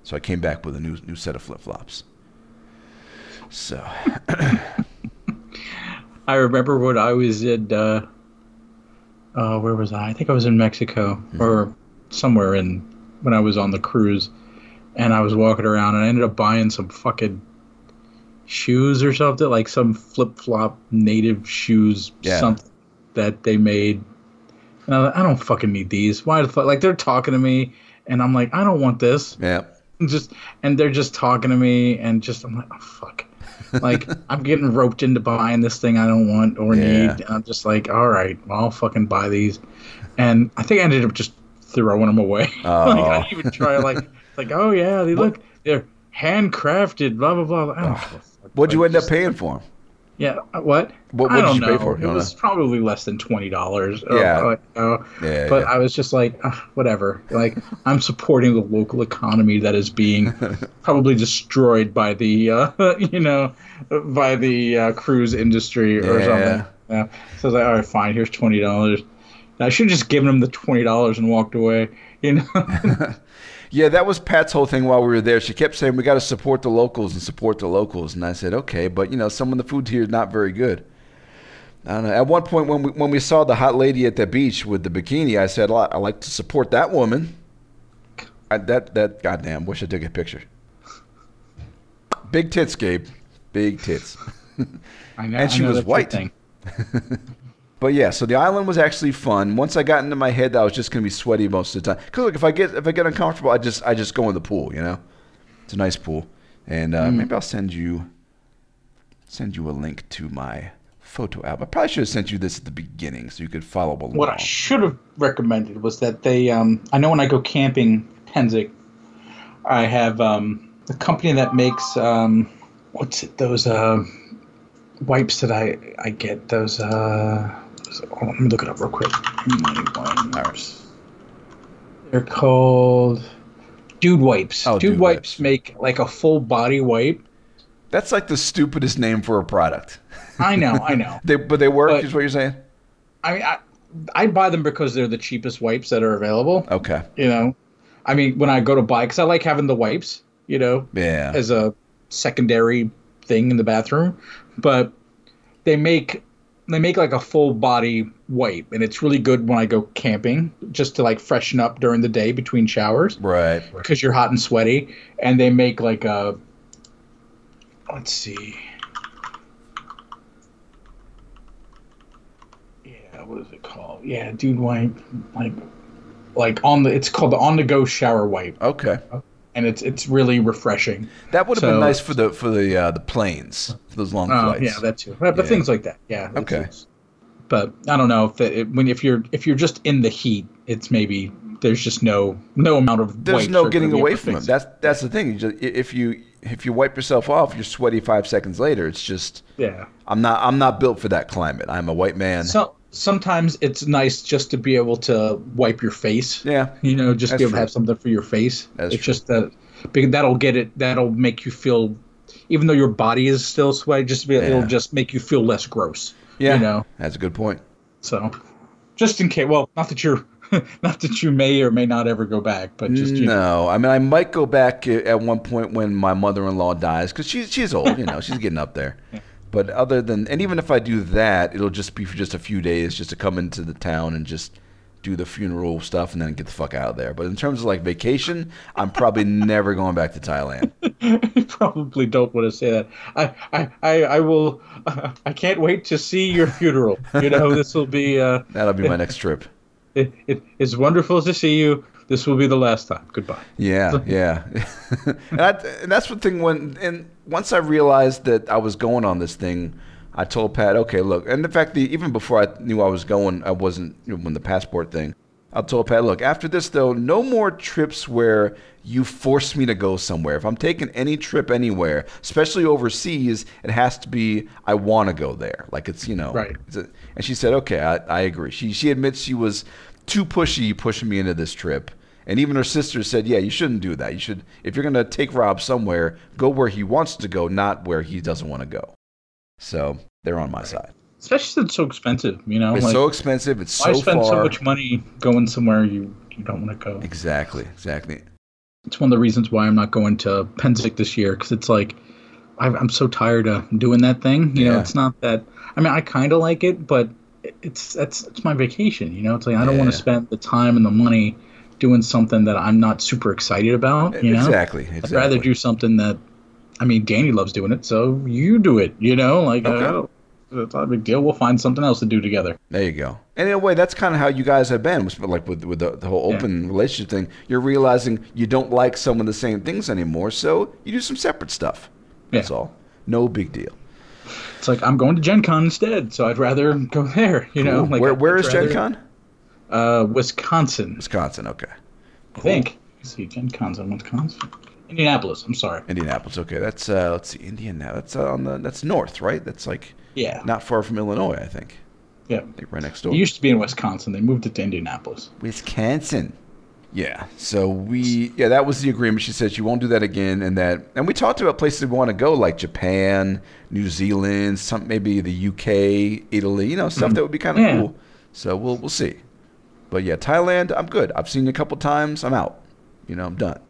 so I came back with a new new set of flip flops. So I remember when I was in, uh, uh, where was I? I think I was in Mexico or somewhere in when I was on the cruise, and I was walking around and I ended up buying some fucking shoes or something, like some flip flop native shoes, Yeah. something that they made. And I, like, I don't fucking need these. Why the fuck? Like they're talking to me, and I'm like, I don't want this yeah, just and they're just talking to me and just I'm like oh fuck like I'm getting roped into buying this thing I don't want or Yeah. need I'm just like all right well, I'll fucking buy these and I think I ended up just throwing them away like I didn't even try like like oh yeah they look they're handcrafted blah blah blah I don't give a fuck. what'd you end up just- paying for 'em? yeah uh, what What- what did don't you know. pay for it? Was probably less than twenty dollars Yeah. yeah Yeah, but yeah. I was just like, "Ugh, whatever. Like, I'm supporting the local economy that is being probably destroyed by the, uh, you know, by the uh, cruise industry or Yeah. something. Yeah. So I was like, all right, fine. Here's twenty dollars. I should have just given him the twenty dollars and walked away. You know. Yeah, that was Pat's whole thing while we were there. She kept saying we got to support the locals and support the locals, and I said okay, but you know some of the food here is not very good. I don't know. At one point, when we when we saw the hot lady at the beach with the bikini, I said I like to support that woman. I, that that goddamn wish I took a picture. Big tits, Gabe. Big tits. I know, And she was white. But yeah, so the island was actually fun. Once I got into my head that I was just gonna be sweaty most of the time. Cause look, if I get if I get uncomfortable, I just I just go in the pool. You know, it's a nice pool, and uh, maybe I'll send you send you a link to my photo album. I probably should have sent you this at the beginning so you could follow along. What I should have recommended was that they. Um, I know when I go camping, Pennsic, I have um, the company that makes um, what's it? Those uh, wipes that I I get. Those. Uh, on, let me look it up real quick. They're called Dude Wipes. Oh, Dude, Dude wipes, Wipes. make like a full body wipe. That's like the stupidest name for a product. I know, I know. They but they work. But- is what you're saying? I mean, I, I buy them because they're the cheapest wipes that are available. Okay. you know i mean when i go to buy because i like having the wipes you know Yeah. as a secondary thing in the bathroom but they make they make like a full body wipe and it's really good when i go camping just to like freshen up during the day between showers. Right. because you're hot and sweaty and they make like a let's see. Yeah what is it called? Yeah dude wipe like like on the it's called the on the go shower wipe. Okay. Oh. And it's it's really refreshing That would have been nice for the for the uh, the planes for those long oh flights. yeah that too but, Yeah. things like that yeah Okay. but i don't know if it, it- when if you're if you're just in the heat it's maybe there's just no no amount of There's no getting away from it. That's that's the thing. You just, if you if you wipe yourself off, you're sweaty five seconds later. It's just yeah I'm not I'm not built for that climate. I'm a white man. So sometimes it's nice just to be able to wipe your face. yeah, You know, just be able true. to have something for your face. That's it's true. just that because that'll get it. That'll make you feel, even though your body is still sweaty, just be, Yeah. it'll just make you feel less gross. yeah. You know. that's a good point. So, just in case. Well, not that you're, not that you may or may not ever go back, but just you know. no, I mean I might go back at one point when my mother-in-law dies because she's she's old. You know, she's getting up there. But other than and even if I do that, it'll just be for just a few days, just to come into the town and just do the funeral stuff, and then get the fuck out of there. But in terms of like vacation, I'm probably never going back to Thailand. you probably don't want to say that. I, I, I, I will. Uh, I can't wait to see your funeral. You know, this will be. Uh, That'll be my next trip. it, it, it's wonderful to see you. This will be the last time. Goodbye. Yeah, yeah. and, I, and that's the thing when and once I realized that I was going on this thing, I told Pat, okay, look. And in fact, the, even before I knew I was going, I wasn't you know, when the passport thing. I told Pat, look, after this though, no more trips where you force me to go somewhere. If I'm taking any trip anywhere, especially overseas, it has to be I want to go there. Like it's you know, Right. it's a- and she said, okay, I, I agree. She she admits she was too pushy pushing me into this trip. And even her sister said, "Yeah, you shouldn't do that. You should, if you're gonna take Rob somewhere, go where he wants to go, not where he doesn't want to go." So they're on my side. Especially since it's so expensive. You know, It's like so expensive. It's why so spend far. so much money going somewhere you you don't want to go? Exactly, exactly. It's one of the reasons why I'm not going to Pennsic this year because it's like I've, I'm so tired of doing that thing. You know, it's not that. I mean, I kind of like it, but it's that's it's my vacation. You know, it's like I don't want to spend the time and the money doing something that I'm not super excited about. You know, exactly, I'd rather do something that. I mean, Danny loves doing it, so you do it. You know, like Okay. uh, it's not a big deal. We'll find something else to do together. There you go. And in a way, that's kind of how you guys have been, with- like with with the, the whole Yeah. open relationship thing. You're realizing you don't like some of the same things anymore, so you do some separate stuff. That's Yeah. all. No big deal. It's like I'm going to Gen Con instead, so I'd rather go there. You know, Cool. like where I'd where is rather- Gen Con? Uh, Wisconsin. Wisconsin. Okay. I think. Let's see, Gen Con's in Wisconsin. Indianapolis. I'm sorry. Indianapolis. Okay, that's uh, let's see, Indiana. That's uh, on the that's north, right? That's like Yeah. not far from Illinois, I think. Yeah. Like right next door. It used to be in Wisconsin. They moved it to Indianapolis. Wisconsin. Yeah. So we yeah, that was the agreement. She said she won't do that again and that and we talked about places we want to go like Japan, New Zealand, some maybe the UK, Italy, you know, stuff that would be kind of Yeah. cool. So we'll we'll see. But yeah, Thailand, I'm good. I've seen you a couple times. I'm out. You know, I'm done.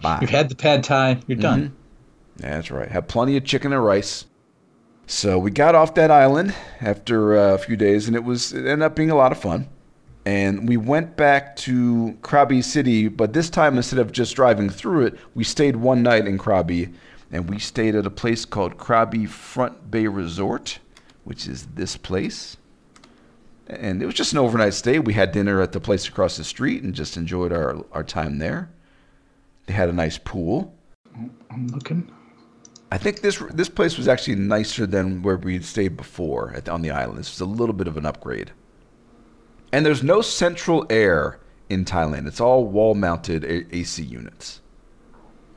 Bye. You've had the pad thai. You're done. That's right. Had plenty of chicken and rice. So we got off that island after uh, a few days, and it was it ended up being a lot of fun. And we went back to Krabi City, but this time instead of just driving through it, we stayed one night in Krabi, and we stayed at a place called Krabi Front Bay Resort, which is this place. And it was just an overnight stay. We had dinner at the place across the street and just enjoyed our, our time there. They had a nice pool. I'm looking. I think this this place was actually nicer than where we stayed before at, on the island. This was a little bit of an upgrade. And there's no central air in Thailand. It's all wall-mounted A- AC units,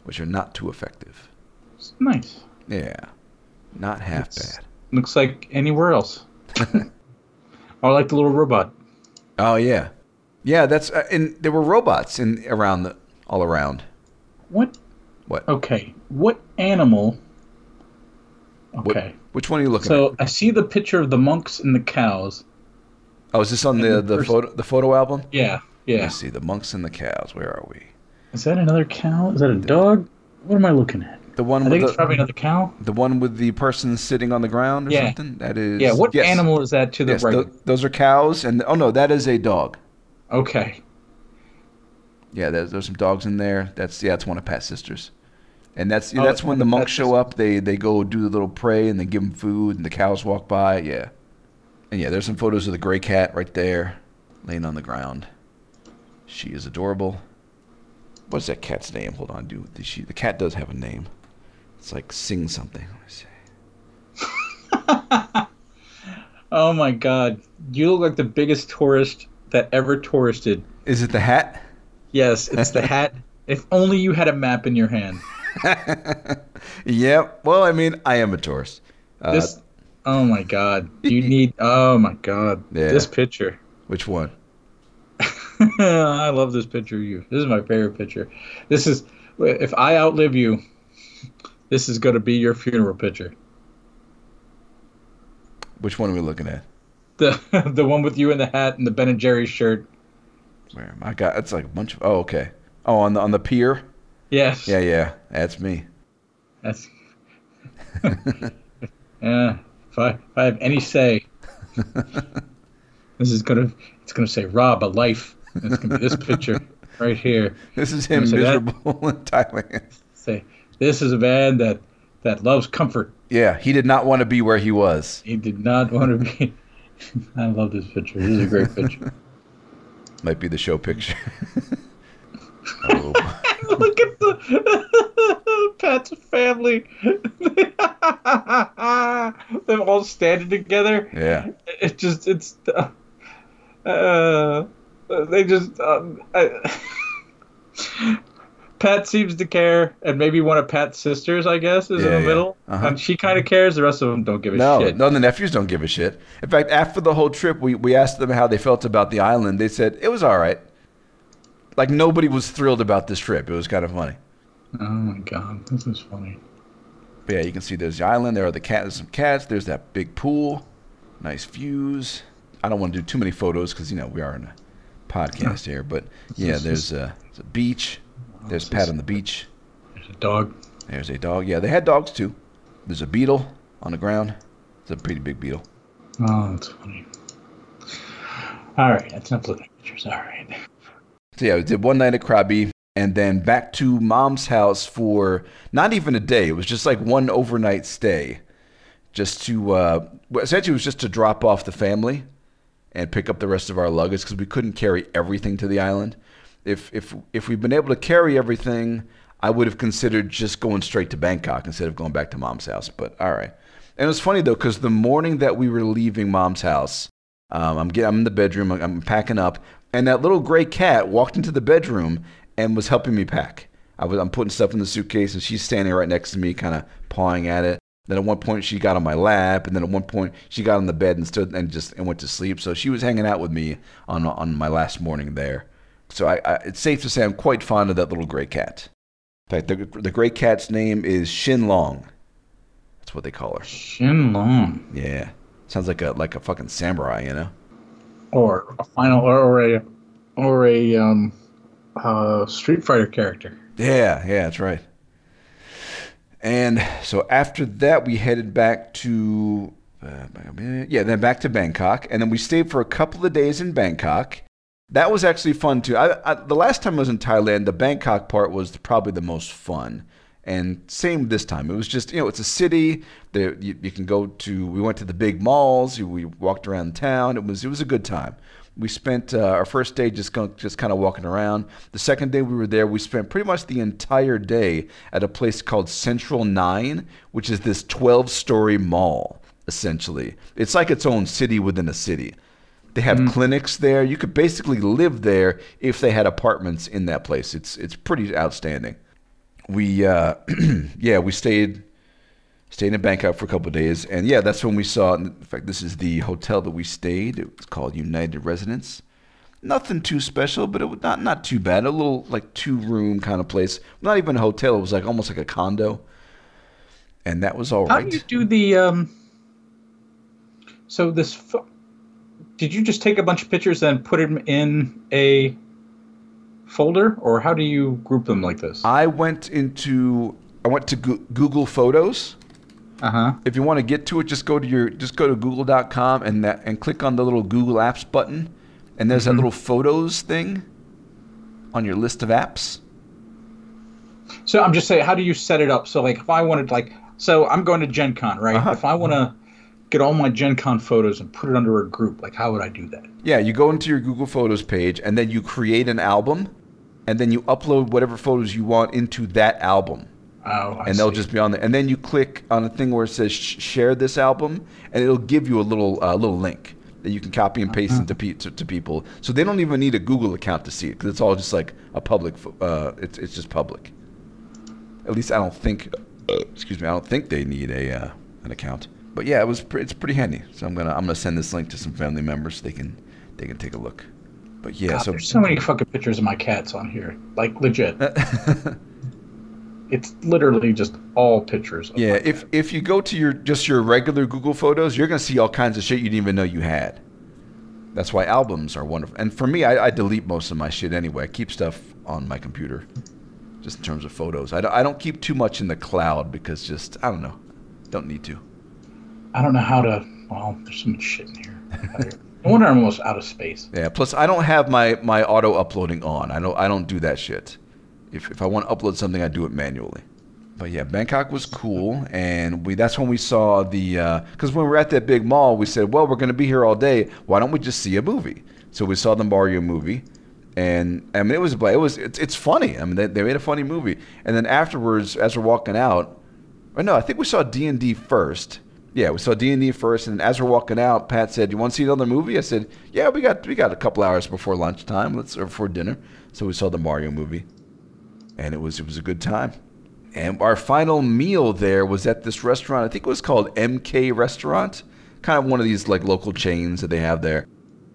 which are not too effective. It's nice. Yeah, not half It's- bad. Looks like anywhere else. or like the little robot. Oh yeah, yeah. That's uh, and there were robots in around the all around. What? What? Okay. What animal? What- Okay. which one are you looking So at? I see the picture of the monks and the cows. Oh, is this on the the the first- photo the photo album? Yeah. Yeah. Let's see the monks and the cows. Where are we? Is that another cow? Is that a dog? What am I looking at? The one I with think the it's probably another cow. The one with the person sitting on the ground or Yeah. something? That is. Yeah. What yes. animal is that to the Yes, right? tho- those are cows, and oh no, that is a dog. Okay. Yeah, there's, there's some dogs in there. That's yeah, it's one of Pat's sisters, and that's Oh, that's when the monks show up. They they go do the little pray and they give them food, and the cows walk by. Yeah, and yeah, there's some photos of the gray cat right there, laying on the ground. She is adorable. What's that cat's name? Hold on, do the she the cat does have a name. It's like sing something. Let me see. Oh my God! You look like the biggest tourist that ever touristed. Is it the hat? Yes, it's the hat. If only you had a map in your hand. Yep. Well, I mean, I am a tourist. Uh, This. Oh my God! You need. Oh my God! Yeah. This picture. which one? I love this picture of you. This is my favorite picture. This is. If I outlive you, this is going to be your funeral picture. Which one are we looking at? The the one with you in the hat and the Ben and Jerry's shirt. Where am I? got it's like a bunch of. Oh, okay. Oh, on the on the pier. Yes. Yeah, yeah. That's me. That's. yeah. If I, if I have any say. This is gonna it's gonna say Rob a life. And it's gonna be this picture right here. This is him See that? miserable in Thailand. Say this is a man that that loves comfort. Yeah, he did not want to be where he was. He did not want to be. I love this picture. This is a great picture. Might be the show picture. oh, Look at the Pat's family. Them all standing together. yeah. It just it's uh, uh they just um, I, Pat seems to care, and maybe one of Pat's sisters, I guess, is in the yeah. middle, Uh-huh. and she kind of cares. The rest of them don't give a No, shit. no, the nephews don't give a shit. In fact, after the whole trip, we, we asked them how they felt about the island. They said it was all right. Like nobody was thrilled about this trip. It was kind of funny. Oh my god, this is funny. But yeah, you can see there's the island. There are the cat, there's some cats. There's that big pool. Nice views. I don't want to do too many photos because you know we are in a podcast here. But yeah, there's a, there's a beach. There's Pat on the beach. There's a dog. There's a dog. Yeah, they had dogs too. There's a beetle on the ground. It's a pretty big beetle. Oh, that's funny. All right, that's at pictures. All right. So yeah, we did one night at Krabi and then back to mom's house for not even a day. It was just like one overnight stay, just to uh, essentially it was just to drop off the family and pick up the rest of our luggage because we couldn't carry everything to the island. If if if we'd been able to carry everything, I would have considered just going straight to Bangkok instead of going back to mom's house. But all right. And it was funny though because the morning that we were leaving mom's house, um, I'm getting I'm in the bedroom. I'm, I'm packing up, and that little gray cat walked into the bedroom and was helping me pack. I was I'm putting stuff in the suitcase, and she's standing right next to me, kind of pawing at it. Then at one point she got on my lap, and then at one point she got on the bed and stood and just and went to sleep. So she was hanging out with me on on my last morning there. So I, I it's safe to say I'm quite fond of that little gray cat. In fact, the the gray cat's name is Shin Long. That's what they call her. Shin Long, Yeah, sounds like a like a fucking samurai, you know. or a final, or a, or a um, uh, Street Fighter character. Yeah, yeah, that's right. And so after that, we headed back to, uh, yeah, then back to Bangkok, and then we stayed for a couple of days in Bangkok. That was actually fun too. I, I, the last time I was in Thailand, the Bangkok part was probably the most fun. And same this time. It was just, you know, it's a city. There, you, you can go to. We went to the big malls. We walked around town. It was, it was a good time. We spent uh, our first day just go, just kind of walking around. The second day we were there, we spent pretty much the entire day at a place called Central Nine, which is this 12-story mall. Essentially, it's like its own city within a city. They have clinics there. You could basically live there if they had apartments in that place. It's it's pretty outstanding. We uh, yeah we stayed stayed in Bangkok for a couple of days, and yeah that's when we saw. In fact, this is the hotel that we stayed. It was called United Residence. Nothing too special, but it was not not too bad. A little like two room kind of place. Not even a hotel. It was like almost like a condo, and that was all How right. do you do the um? So this, did you just take a bunch of pictures and put them in a folder, or how do you group them like this? I went into I went to Google Photos. Uh huh. If you want to get to it, just go to your just go to google.com and that and click on the little Google Apps button, and there's that little photos thing on your list of apps. So I'm just saying, how do you set it up? So like, if I wanted like, so I'm going to Gen Con, right? Uh-huh. If I want to get all my Gen Con photos and put it under a group, like how would I do that? Yeah, you go into your Google Photos page and then you create an album, and then you upload whatever photos you want into that album. Oh, I and they'll see. just be on there. And then you click on a thing where it says "Share this album," and it'll give you a little uh, little link that you can copy and paste into pe- to, to people. So they don't even need a Google account to see it because it's all just like a public. Uh, it's it's just public. At least I don't think. excuse me. I don't think they need a uh, an account. But yeah, it was pre- it's pretty handy. So I'm gonna I'm gonna send this link to some family members so they can they can take a look. But yeah, God, so there's so many fucking pictures of my cats on here, like legit. it's literally just all pictures. Of Yeah, if cat. if you go to your just your regular Google Photos, you're gonna see all kinds of shit you didn't even know you had. That's why albums are wonderful. And for me, I, I delete most of my shit anyway. I keep stuff on my computer, just in terms of photos. I don't, I don't keep too much in the cloud because just I don't know, don't need to. I don't know how to. Well, there's so much shit in here. No wonder I'm almost out of space. Yeah. Plus, I don't have my my auto uploading on. I don't I don't do that shit. If if I want to upload something, I do it manually. But yeah, Bangkok was cool, and we that's when we saw the uh, because when we were at that big mall, we said, well, we're to be here all day. Why don't we just see a movie? So we saw the Mario movie, and I mean it was it was it's, it's funny. I mean they, they made a funny movie, and then afterwards, as we're walking out, or no, I think we saw D and D first. Yeah, we saw D and D first, and as we're walking out, Pat said, "You want to see another movie?" I said, "Yeah, we got we got a couple hours before lunchtime. Let's or before dinner." So we saw the Mario movie, and it was it was a good time. And our final meal there was at this restaurant. I think it was called MK Restaurant, kind of one of these like local chains that they have there.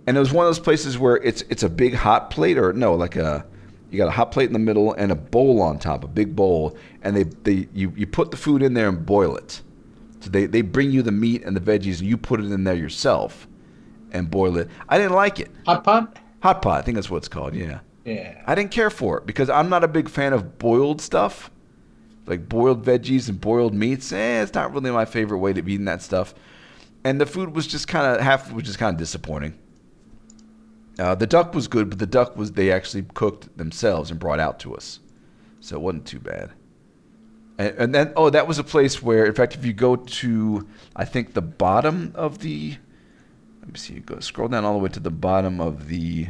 And it was one of those places where it's it's a big hot plate, or no, like a you got a hot plate in the middle and a bowl on top, a big bowl, and they, they you, you put the food in there and boil it. So they, they bring you the meat and the veggies, and you put it in there yourself and boil it. I didn't like it. Hot pot? Hot pot, I think that's what it's called. Yeah. Yeah. I didn't care for it because I'm not a big fan of boiled stuff, like boiled veggies and boiled meats. Eh, it's not really my favorite way to be eating that stuff. And the food was just kind of half, was just kind of disappointing. Uh, the duck was good, but the duck was they actually cooked themselves and brought out to us, so it wasn't too bad. And, and then oh, that was a place where, in fact, if you go to, I think the bottom of the, let me see, you go scroll down all the way to the bottom of the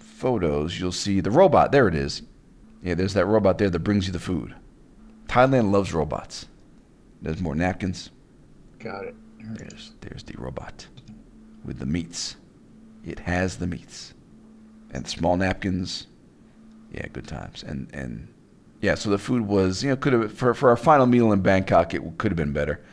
photos, you'll see the robot. There it is. Yeah, there's that robot there that brings you the food. Thailand loves robots. There's more napkins. Got it. There it is. There's, there's the robot with the meats. It has the meats and small napkins. Yeah, good times. And and yeah, so the food was you know could have for for our final meal in Bangkok it could have been better.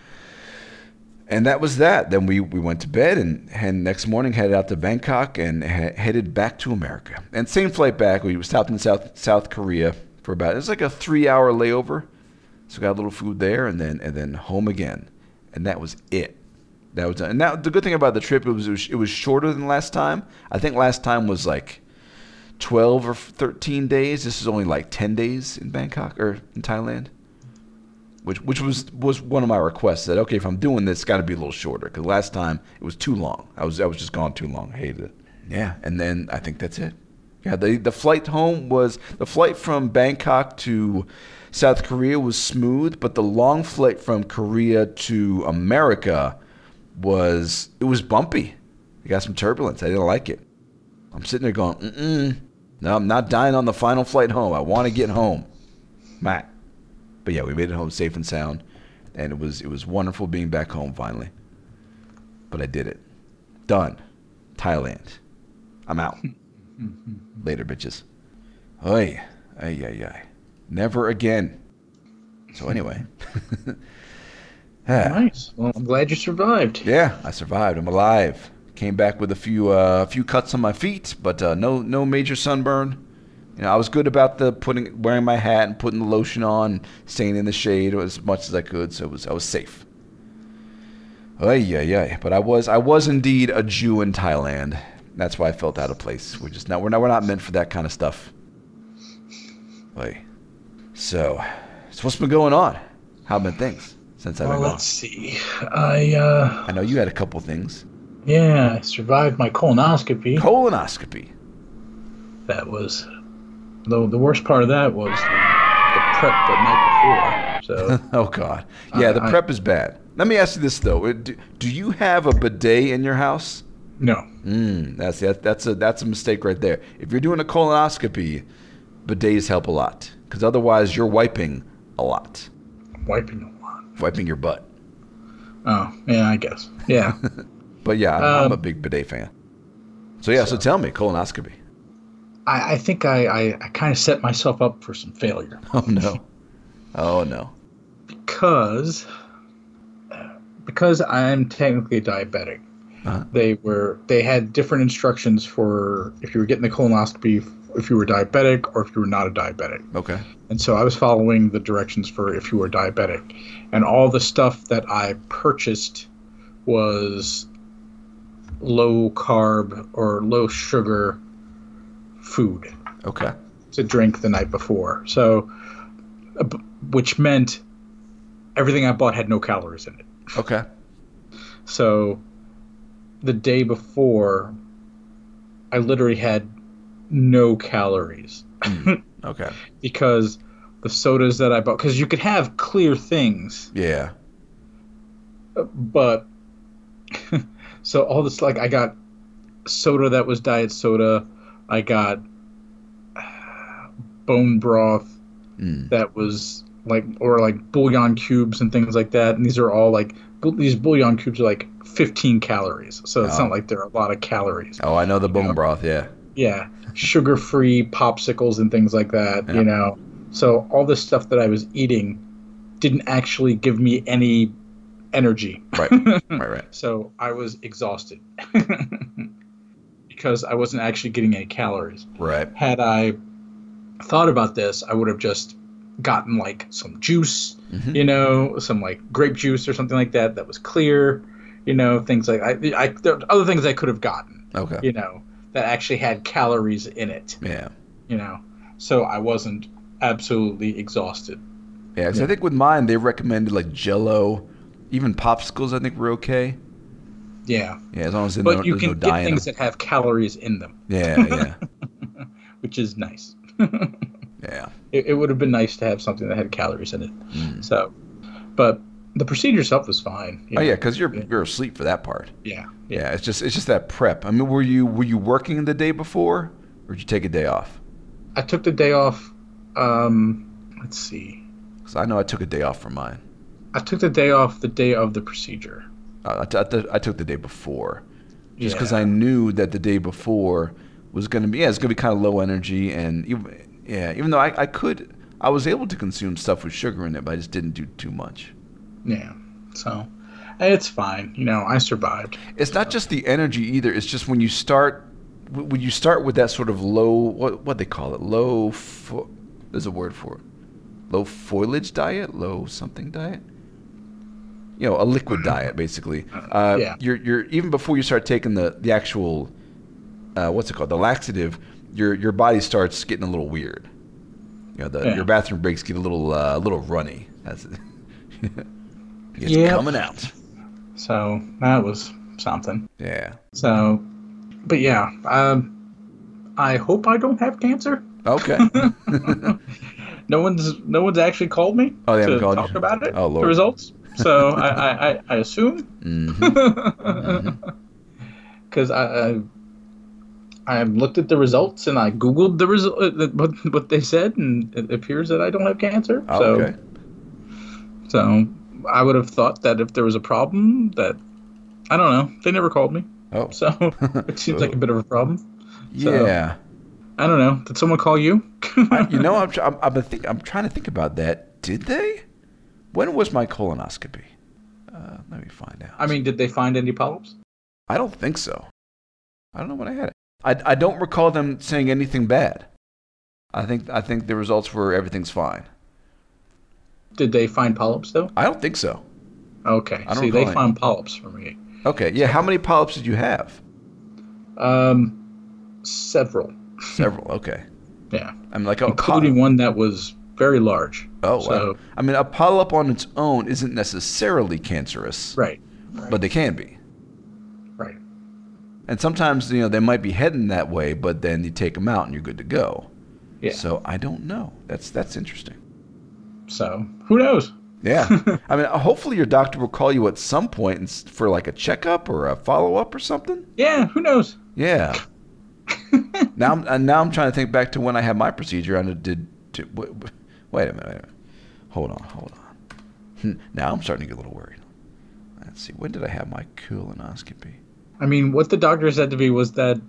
And that was that. Then we, we went to bed and, and next morning headed out to Bangkok and he- headed back to America. And same flight back. We stopped in South South Korea for about it was like a three hour layover. So got a little food there and then and then home again. And that was it. That was and now the good thing about the trip it was, it was it was shorter than last time. I think last time was like twelve or thirteen days. This is only like ten days in Bangkok or in Thailand, which which was was one of my requests. That okay, if I'm doing this, it's got to be a little shorter because last time it was too long. I was I was just gone too long. I hated it. Yeah, and then I think that's it. Yeah, the the flight home was the flight from Bangkok to South Korea was smooth, but the long flight from Korea to America was it was bumpy. You got some turbulence. I didn't like it. I'm sitting there going, mm no, I'm not dying on the final flight home. I want to get home, Matt. But yeah, we made it home safe and sound, and it was it was wonderful being back home finally. But I did it. Done. Thailand. I'm out. Later, bitches. Oi, ay, ay, ay. Never again. So anyway. Ah. Nice. Well, I'm glad you survived. Yeah, I survived. I'm alive. Came back with a few uh, few cuts on my feet, but uh, no no major sunburn. You know, I was good about the putting wearing my hat and putting the lotion on, staying in the shade as much as I could, so it was I was safe. Oh yeah, yeah. But I was I was indeed a Jew in Thailand. That's why I felt out of place. We're just not we're not we're not meant for that kind of stuff. Oy. So, so what's been going on? How have been things since I've Well, been gone? let's see. I uh, I know you had a couple things. Yeah, I survived my colonoscopy. Colonoscopy. that was the the worst part of that was the, the prep the night before. So Oh God. Yeah, the I- prep is bad. Let me ask you this though: do, do you have a bidet in your house? no, Mm, that's that, that's a that's a mistake right there. If you're doing a colonoscopy, bidets help a lot because otherwise you're wiping a lot, wiping a lot. wiping your butt. Oh yeah, I guess. Yeah. But yeah, I'm, I'm Um, a big bidet fan. So yeah, so, tell me colonoscopy. I, I think I, I, I kind of set myself up for some failure Oh no, oh no. because because I'm technically diabetic. Uh-huh. They were they had different instructions for if you were getting the colonoscopy if you were diabetic or if you were not a diabetic. Okay. And so I was following the directions for if you were diabetic. And all the stuff that I purchased was low carb or low sugar food Okay. to drink the night before. So, uh, which meant everything I bought had no calories in it. Okay. So, the day before, I literally had no calories Okay. because the sodas that I bought, because you could have clear things, Yeah. but so all this like I got soda that was diet soda, I got bone broth Mm. that was like or like bouillon cubes and things like that, and these are all like these bouillon cubes are like 15 calories, so it's Oh. not like they're a lot of calories. Oh, I know the bone know. broth. Yeah. Yeah, sugar-free popsicles and things like that. Yeah. You know, so all this stuff that I was eating didn't actually give me any energy. Right. right. Right. So I was exhausted because I wasn't actually getting any calories. Right. Had I thought about this, I would have just gotten like some juice, Mhm. you know, some like grape juice or something like that that was clear, you know, things like I, I there are other things I could have gotten, Okay. you know, that actually had calories in it, Yeah. you know, so I wasn't absolutely exhausted. Yeah. Because I think with mine, they recommended like Jello, even popsicles. I think were okay. Yeah, Yeah, as long as but no, you can no get things that have calories in them, Yeah. Yeah. which is nice. yeah. it, it would have been nice to have something that had calories in it. Mm. So, but the procedure itself was fine. Oh know. yeah, because you're Yeah. you're asleep for that part. yeah, Yeah. It's just it's just that prep. I mean, were you were you working the day before, or did you take a day off? I took the day off. Um, let's see. Because I know I took a day off for mine. I took the day off the day of the procedure. Uh, I, t- I, t- I took the day before, just because Yeah. I knew that the day before was going to be yeah, it's going to be kind of low energy, and even, yeah, even though I, I could, I was able to consume stuff with sugar in it, but I just didn't do too much. Yeah. So, it's fine. You know, I survived. It's not just the energy either. It's just when you start, when you start with that sort of low, what what they call it, low. Fo- there's a word for it. Low foliage diet, low something diet. You know, a liquid diet basically. Uh, Yeah. You're you're even before you start taking the the actual, uh, what's it called, the laxative. Your your body starts getting a little weird. You know, the, Yeah. your bathroom breaks get a little uh, a little runny. That's it. it's Yep. coming out. So that was something. Yeah. So, but yeah. Um, I hope I don't have cancer. Okay. No one's no one's actually called me Oh, they to haven't called talk you? about it. Oh, Lord. The results. So I, I, I, I assume mm-hmm. because I, I I looked at the results and I googled the result uh, what what they said and it appears that I don't have cancer. Oh, so okay. so I would have thought that if there was a problem that I don't know they never called me Oh, so it seems like a bit of a problem. So- yeah. I don't know. Did someone call you? I, you know, I'm, I'm, I'm, think, I'm trying to think about that. Did they? When was my colonoscopy? Uh, let me find out. I mean, did they find any polyps? I don't think so. I don't know when I had it. I, I don't recall them saying anything bad. I think I think the results were everything's fine. Did they find polyps though? I don't think so. Okay. I don't See, they recall found polyps for me. Okay, yeah. How many polyps did you have? Um, several. Several. Okay. Yeah. I'm like, oh, including one that was very large. Oh, wow. I mean, a polyp on its own isn't necessarily cancerous, Right. but they can be. Right. And sometimes, you know, they might be heading that way, but then you take them out and you're good to go. Yeah. So I don't know. That's that's interesting. So who knows? Yeah. I mean, hopefully your doctor will call you at some point point for like a checkup or a follow up or something. Yeah. Who knows? Yeah. now, I'm, now I'm trying to think back to when I had my procedure. I did. To, wait, a minute. Wait a minute. Hold on. Hold on. Hmm, Now I'm starting to get a little worried. Let's see. When did I have my colonoscopy? I mean, what the doctor said to me was that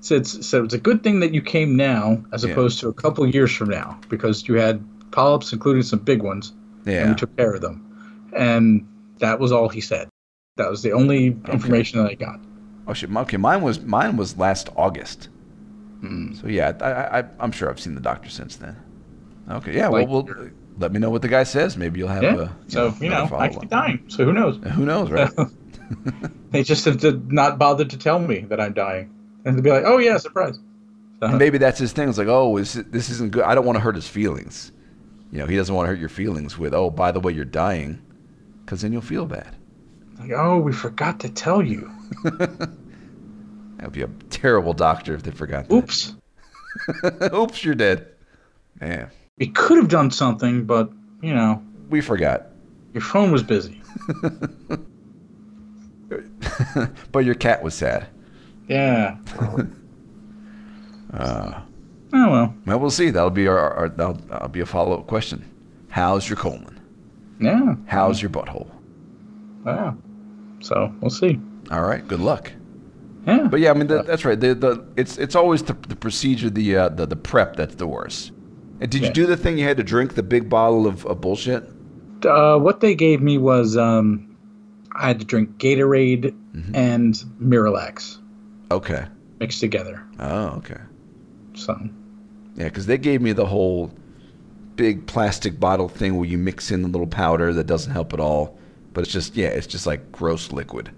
said said it's a good thing that you came now as Yeah. opposed to a couple years from now because you had polyps, including some big ones, and Yeah. we took care of them. And that was all he said. That was the only information that I got. Oh shit. Okay. Mine was mine was last August. Mm. So yeah, I, I- I'm sure I've seen the doctor since then. Okay. Yeah. Like- well, well, let me know what the guy says. Maybe you'll have Yeah. a. so you know, I be dying. So who knows? Who knows, right? they just have to not bother to tell me that I'm dying, and to be like, "Oh yeah, surprise." So, And maybe that's his thing. It's like, oh, is it, this isn't good. I don't want to hurt his feelings. You know, he doesn't want to hurt your feelings with, oh, by the way, you're dying, because then you'll feel bad. Like, oh, we forgot to tell you. That would be a terrible doctor if they forgot that. Oops. Oops, you're dead. Man, We could have done something, but you know, we forgot. your phone was busy. but your cat was sad. Yeah. Uh, Oh well. well, we'll see. That'll be our, our that'll, that'll be a follow up question. How's your colon? Yeah. How's your butthole? Wow. So we'll see. All right. Good luck. Yeah. But yeah, I mean that, that's right. The, the it's it's always the, the procedure, the, uh, the the prep that's the worst. And did you do the thing you had to drink the big bottle of, of bullshit? uh, what they gave me was um, I had to drink Gatorade Mm-hmm. and Miralax Okay. mixed together. Oh, okay. So Yeah, because they gave me the whole big plastic bottle thing where you mix in the little powder that doesn't help at all. But it's just yeah, it's just like gross liquid.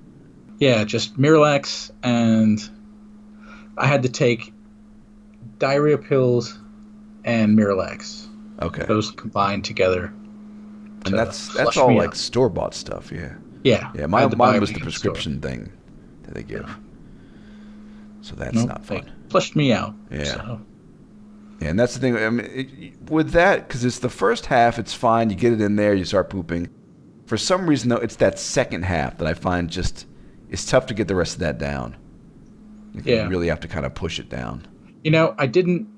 yeah, just Miralax and I had to take diarrhea pills and Miralax. Okay. Those combined together. and to that's that's all like store bought stuff. Yeah. Yeah. Yeah. I Mine, had to buy mine was the at store. prescription thing that they give. So that's Nope, not fun. flushed me out. Yeah. So, Yeah, and that's the thing. I mean, it, with that, because it's the first half, it's fine. You get it in there, you start pooping. For some reason, though, it's that second half that I find just it's tough to get the rest of that down. Like, Yeah. You really have to kind of push it down. you know, I didn't.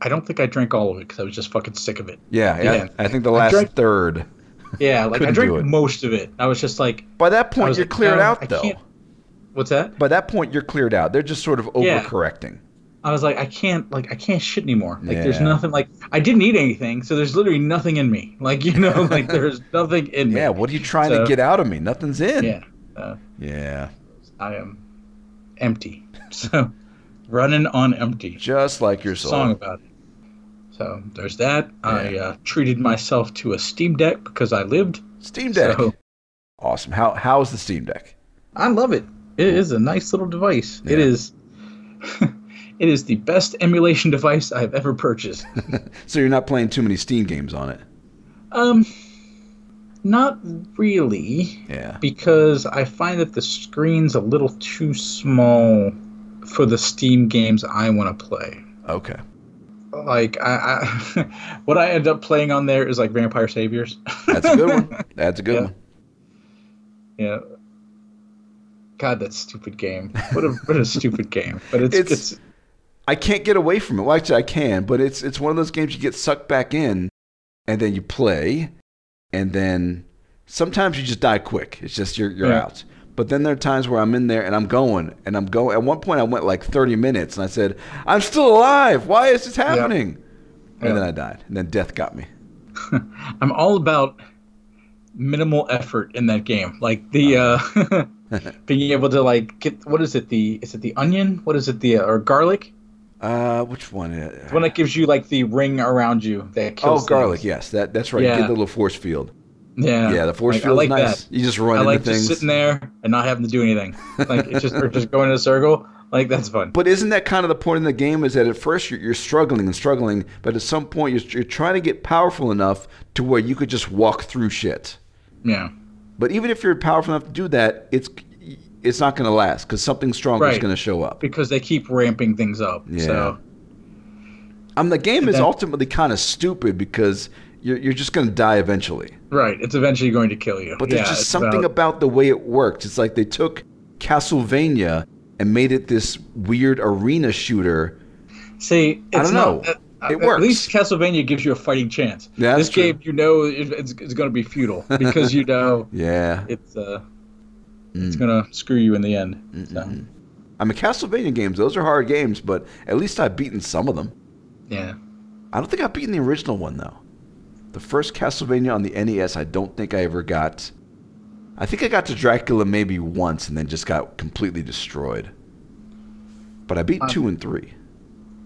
I don't think I drank all of it because I was just fucking sick of it. Yeah, yeah. Yeah. I think the last drank- third. Yeah, like I drank most of it. I was just like, By that point, you're like, cleared out, I though. what's that? By that point, you're cleared out. They're just sort of Yeah. overcorrecting. I was like, I can't, like, I can't shit anymore. Like, there's nothing. Like, I didn't eat anything, so there's literally nothing in me. Like, you know, like there's nothing in me. Yeah, what are you trying to get out of me? Nothing's in. Yeah, uh, Yeah, I am empty. So, running on empty. just like your soul. Song about it. So there's that. I uh, treated myself to a Steam Deck because I lived. Steam Deck. So Awesome. How how's the Steam Deck? I love it. It is a nice little device. It Yeah. is. it is the best emulation device I've ever purchased. So you're not playing too many Steam games on it. Um, not really, Yeah. because I find that the screen's a little too small for the Steam games I want to play. Okay. Like I, I what I end up playing on there is like Vampire Survivors. That's a good one. That's a good Yeah. one. yeah. God, that stupid game. What a what a stupid game. But it's It's- it's, I can't get away from it. Well, actually, I can, but it's it's one of those games you get sucked back in, and then you play, and then sometimes you just die quick. It's just you're you're Yeah. out. But then there are times where I'm in there and I'm going and I'm going. At one point, I went like 30 minutes, and I said, "I'm still alive. Why is this happening?" And then I died. And then death got me. I'm all about minimal effort in that game. Like the uh being able to like get what is it the is it the onion? What is it the uh, or garlic? Uh, which one? The one that gives you like the ring around you that kills. oh, garlic. things. Yes, that that's right. Yeah. Get the little force field. Yeah. Yeah, the force Like, I field's like nice. that. You just run I into like things. just sitting there and not having to do anything. Like it's just or just going in a circle. Like that's fun. But isn't that kind of the point in the game? Is that at first you're, you're struggling and struggling, but at some point you're, you're trying to get powerful enough to where you could just walk through shit. Yeah. But even if you're powerful enough to do that, it's it's not going to last because something stronger is going to show up. Because they keep ramping things up. Yeah. So Um, the game is then- ultimately kind of stupid because you're you're just going to die eventually. right, it's eventually going to kill you. But there's Yeah, just something about- about the way it worked. It's like they took Castlevania and made it this weird arena shooter. See, it's I don't not, know. uh, It works. At least Castlevania gives you a fighting chance. Yeah, this true. game, you know, it, it's, it's going to be futile because you know Yeah. it's uh, it's Mm. going to screw you in the end. So, I mean, Castlevania games, those are hard games, but at least I've beaten some of them. yeah, I don't think I've beaten the original one, though. The first Castlevania on the NES, I don't think I ever got. I think I got to Dracula maybe once and then just got completely destroyed. But I beat Um, two and three.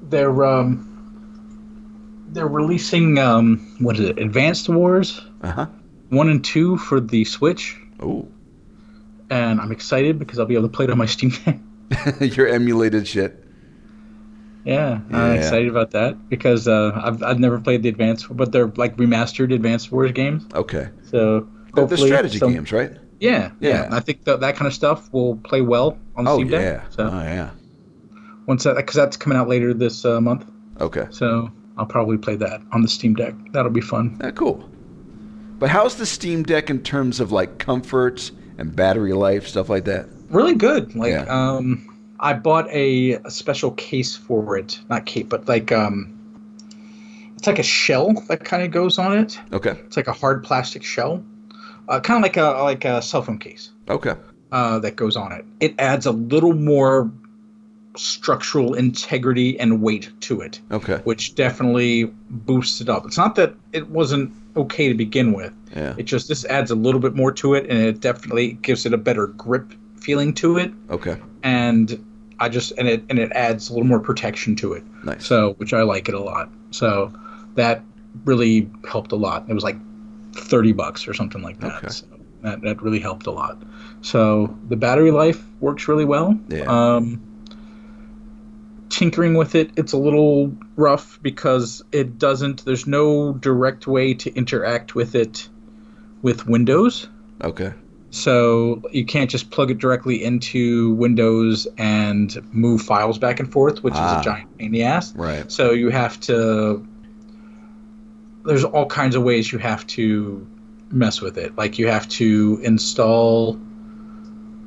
they're um, they're releasing um, what is it? Advanced Wars Uh huh. one and two for the Switch, Oh. and I'm excited because I'll be able to play it on my Steam Deck. Your emulated shit. Yeah, Yeah. I'm excited about that because uh, I've I've never played the Advanced, but they're like remastered Advanced Wars games. Okay. So They're, they're strategy some- games, right? Yeah, yeah. Yeah. I think that that kind of stuff will play well on the Oh Steam Deck. yeah. So Oh yeah. once that, because that's coming out later this uh, month, Okay. so I'll probably play that on the Steam Deck. That'll be fun. Yeah, cool. But how's the Steam Deck in terms of like comfort and battery life, stuff like that? Really good. Like, Yeah. um, I bought a, a special case for it. Not case, but like, um, it's like a shell that kind of goes on it. Okay. It's like a hard plastic shell, uh, kind of like a like a cell phone case. Okay. uh, that goes on it. It adds a little more structural integrity and weight to it, Okay. which definitely boosts it up. It's not that it wasn't okay to begin with. Yeah. It just this adds a little bit more to it, and it definitely gives it a better grip feeling to it. Okay. And I just and it and it adds a little more protection to it. Nice. So which I like it a lot. So that really helped a lot. It was like thirty bucks or something like that. Okay. So that that really helped a lot. So the battery life works really well. Yeah. Um, tinkering with it, it's a little rough because it doesn't. There's no direct way to interact with it with Windows. Okay. So you can't just plug it directly into Windows and move files back and forth, which Ah. is a giant pain in the ass. Right. So you have to. There's all kinds of ways you have to mess with it. Like you have to install.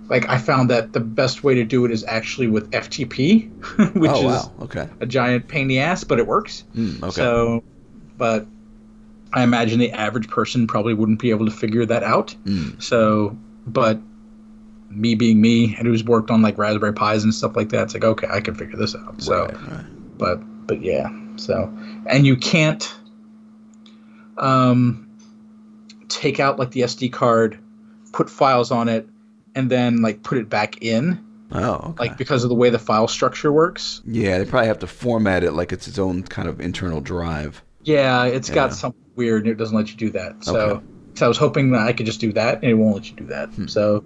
Like I found that the best way to do it is actually with FTP, which oh is. Okay. a giant pain in the ass, but it works. Mm, okay. So, but I imagine the average person probably wouldn't be able to figure that out. Mm. So, but me being me and who's worked on like Raspberry Pis and stuff like that, it's like okay, I can figure this out. So, Right, right. but but yeah, so and you can't um take out like the SD card, put files on it, and then like put it back in, Oh. Okay. like because of the way the file structure works. yeah, they probably have to format it like it's its own kind of internal drive. Yeah, it's Yeah. got something weird and it doesn't let you do that. So, Okay. so I was hoping that I could just do that and it won't let you do that. Hmm. So,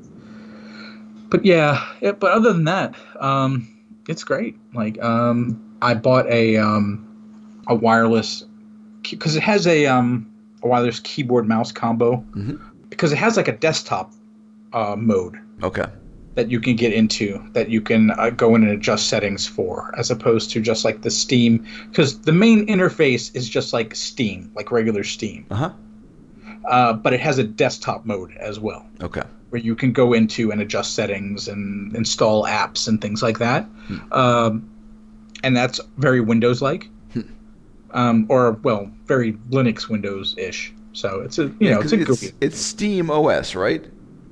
but yeah, yeah, but other than that, um, it's great. Like, um, I bought a um, a wireless because it has a um, a wireless keyboard mouse combo Mhm. because it has like a desktop uh, mode Okay. That you can get into that you can uh, go in and adjust settings for as opposed to just like the steam because the main interface is just like steam like regular steam. Uh huh. uh, but it has a desktop mode as well. Okay. where you can go into and adjust settings and install apps and things like that. Um, and that's very windows like um, or well very linux windows ish so it's a you know it's a it's, it's Steam OS, right?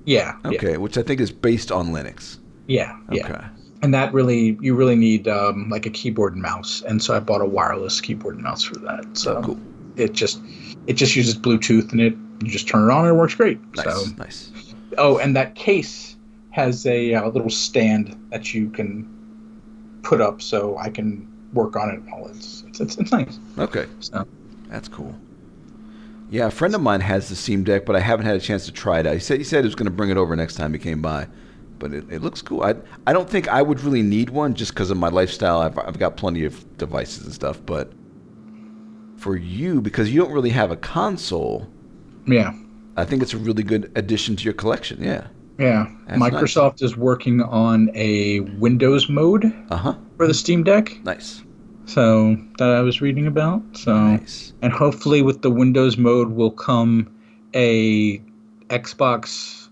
Yeah yeah Okay, which I think is based on Linux. yeah yeah Okay. and that really you really need um, like a keyboard and mouse and so i bought a wireless keyboard and mouse for that so Oh, cool. it just it just uses bluetooth and it you just turn it on and it works great Nice. so Nice. oh and that case has a uh, little stand that you can put up so i can work on it while it's it's, it's, it's nice Okay. so That's cool. Yeah, a friend of mine has the Steam Deck, but I haven't had a chance to try it out. He said he said he was going to bring it over next time he came by, but it, it looks cool. I I don't think I would really need one just because of my lifestyle. I've I've got plenty of devices and stuff, but for you because you don't really have a console, yeah I think it's a really good addition to your collection. Yeah. yeah That's nice. microsoft is working on a windows mode Uh huh. for the steam deck Nice. So that i was reading about so Nice. and hopefully with the Windows mode will come a Xbox.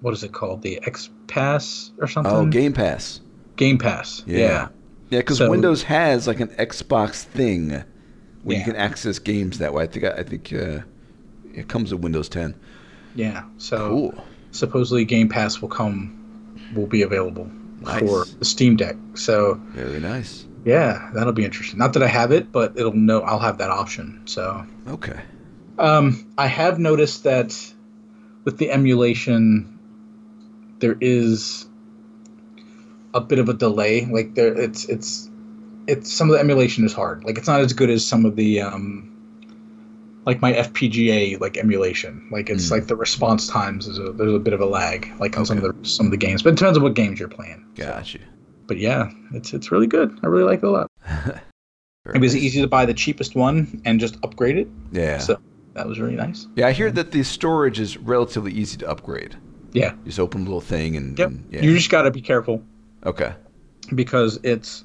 What is it called? The X Pass or something? Oh, Game Pass. Game Pass. Yeah. Yeah. Yeah, because So- Windows has like an Xbox thing where you can access games that way. I think I think uh, it comes with Windows 10. Yeah. So Cool. supposedly Game Pass will come, will be available Nice. for the Steam Deck. So Very nice. Yeah, that'll be interesting. Not that I have it, but it'll know I'll have that option. So Okay. Um, I have noticed that with the emulation, there is a bit of a delay. Like there, it's it's it's some of the emulation is hard. Like it's not as good as some of the um, like my FPGA like emulation. Like it's Mm. like the response times is a there's a bit of a lag like on some of the some of the games. But it depends on what games you're playing. Gotcha. But yeah, it's it's really good. I really like it a lot. It was nice. easy to buy the cheapest one and just upgrade it. Yeah. So that was really nice. Yeah, I hear that the storage is relatively easy to upgrade. Yeah. You just open a little thing and, Yep. and yeah. You just got to be careful okay. because it's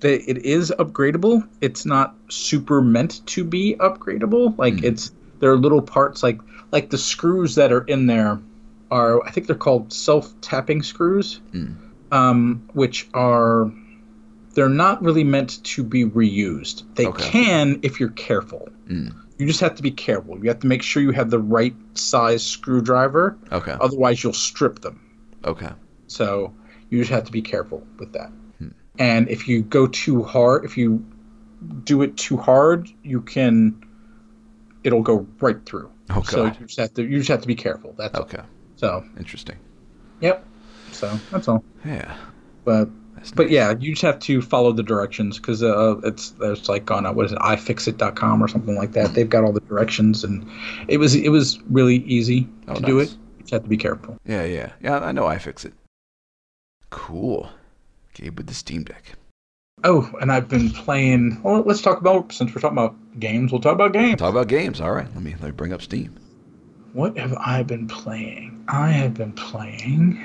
they, it is upgradable. It's not super meant to be upgradable. Like hmm. it's there are little parts like like the screws that are in there are I think they're called self tapping screws, hmm. Um, which are they're not really meant to be reused. They Okay. can if you're careful. You just have to be careful. You have to make sure you have the right size screwdriver. Okay. Otherwise, you'll strip them. Okay. So you just have to be careful with that. And if you go too hard, if you do it too hard, you can it'll go right through. Oh, So you just have to you just have to be careful. That's all. Okay. So Interesting. yep. So that's all. Yeah. But That's but nice. yeah, you just have to follow the directions because uh, it's there's like on uh, what is it ifixit.com or something like that. They've got all the directions and it was it was really easy Oh, to do it. You just have to be careful. Yeah, yeah. Yeah, I know iFixit. Cool. Gabe with the Steam Deck. Oh, and I've been playing. Well, let's talk about since we're talking about games. We'll talk about games. Talk about games. All right. Let me let me bring up Steam. What have I been playing? I have been playing.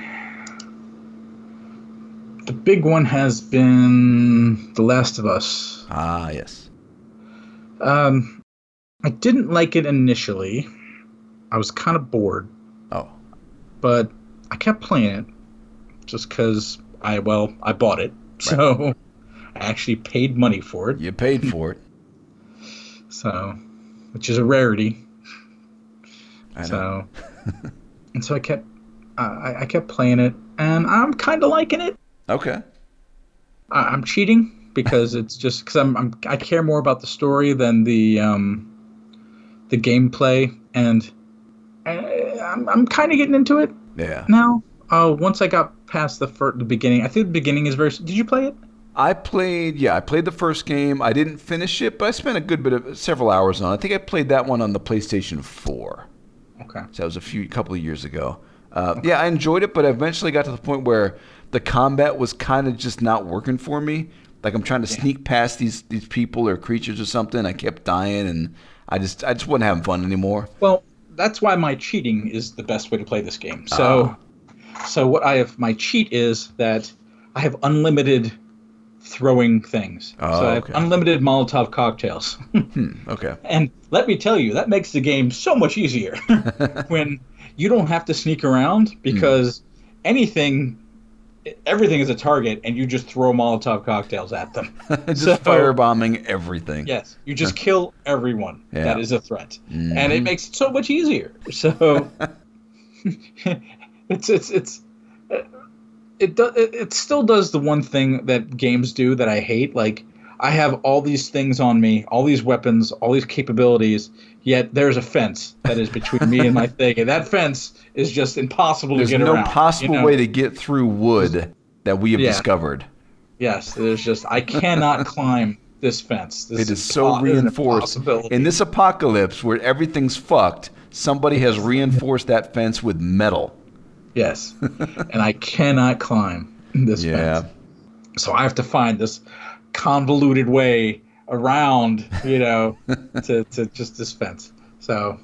The big one has been The Last of Us. Ah, yes. Um, I didn't like it initially. I was kind of bored, Oh. but I kept playing it just because I well I bought it, so I actually paid money for it. You paid for it. So, which is a rarity. I know. So, and so I kept, I, I kept playing it, and I'm kind of liking it. Okay. I, I'm cheating because it's just because I'm, I'm I care more about the story than the um, the gameplay, and I, I'm I'm kind of getting into it Yeah. now. Uh, once I got past the fir- the beginning, I think the beginning is very. Did you play it? I played, yeah, I played the first game. I didn't finish it, but I spent a good bit of several hours on. it. I think I played that one on the PlayStation 4. Okay. So that was a few couple of years ago. Uh, yeah, I enjoyed it, but I eventually got to the point where the combat was kind of just not working for me. Like I'm trying to sneak past these these people or creatures or something. I kept dying, and I just I just wasn't having fun anymore. Well, that's why my cheating is the best way to play this game. So, ah. so what I have my cheat is that I have unlimited throwing things. Oh, so I have okay. unlimited Molotov cocktails. Hmm, okay. and let me tell you, that makes the game so much easier when you don't have to sneak around because hmm. anything everything is a target and you just throw Molotov cocktails at them. just So- firebombing everything. Yes, you just kill everyone Yeah. that is a threat, and it mm-hmm. makes it so much easier. So it's it's it's it does it, it still does the one thing that games do that I hate. Like I have all these things on me, all these weapons, all these capabilities, yet there's a fence that is between me and my thing, and that fence is just impossible There's to get no around. There's no possible you know? way to get through wood that we have Yeah. discovered. Yes, there's just I cannot climb this fence. This It is so is an reinforced. In this apocalypse where everything's fucked, somebody has reinforced that fence with metal. Yes, and I cannot climb this Yeah. fence. So I have to find this convoluted way around, you know, to, to just this fence. So,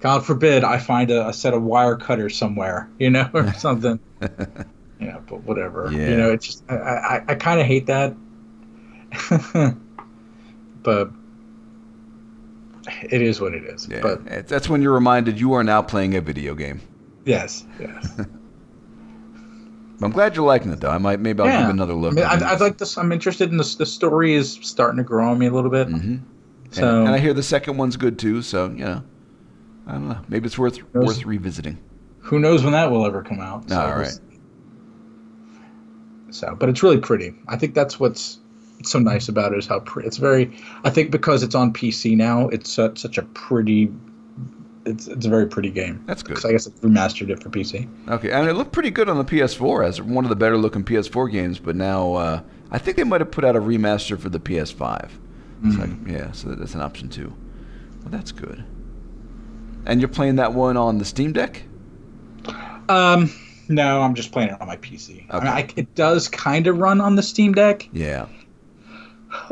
God forbid I find a, a set of wire cutters somewhere, you know, or something. you know, but whatever. Yeah. You know, it's just I I, I kind of hate that, but it is what it is. Yeah. But That's when you're reminded you are now playing a video game. yes, yes. I'm glad you're liking it though. I might maybe I'll give it another I look. mean, I'd, it. I'd like this. I'm interested in this. The story is starting to grow on me a little bit. Mm-hmm. So and, and I hear the second one's good too. So you know, I don't know. Maybe it's worth Those- worth revisiting. who knows when that will ever come out? So All right. So, but it's really pretty. I think that's what's so nice about it is how pretty. It's very. I think because it's on PC now, it's such, such a pretty. It's it's a very pretty game. That's good. I guess it's remastered it for PC. Okay, I and it looked pretty good on the PS4 as one of the better looking PS4 games. But now uh, I think they might have put out a remaster for the PS5. So I- yeah, so that's an option too. Well, that's good. And you're playing that one on the Steam Deck? Um, no, I'm just playing it on my PC. I mean, Okay. I, it does kind of run on the Steam Deck. Yeah.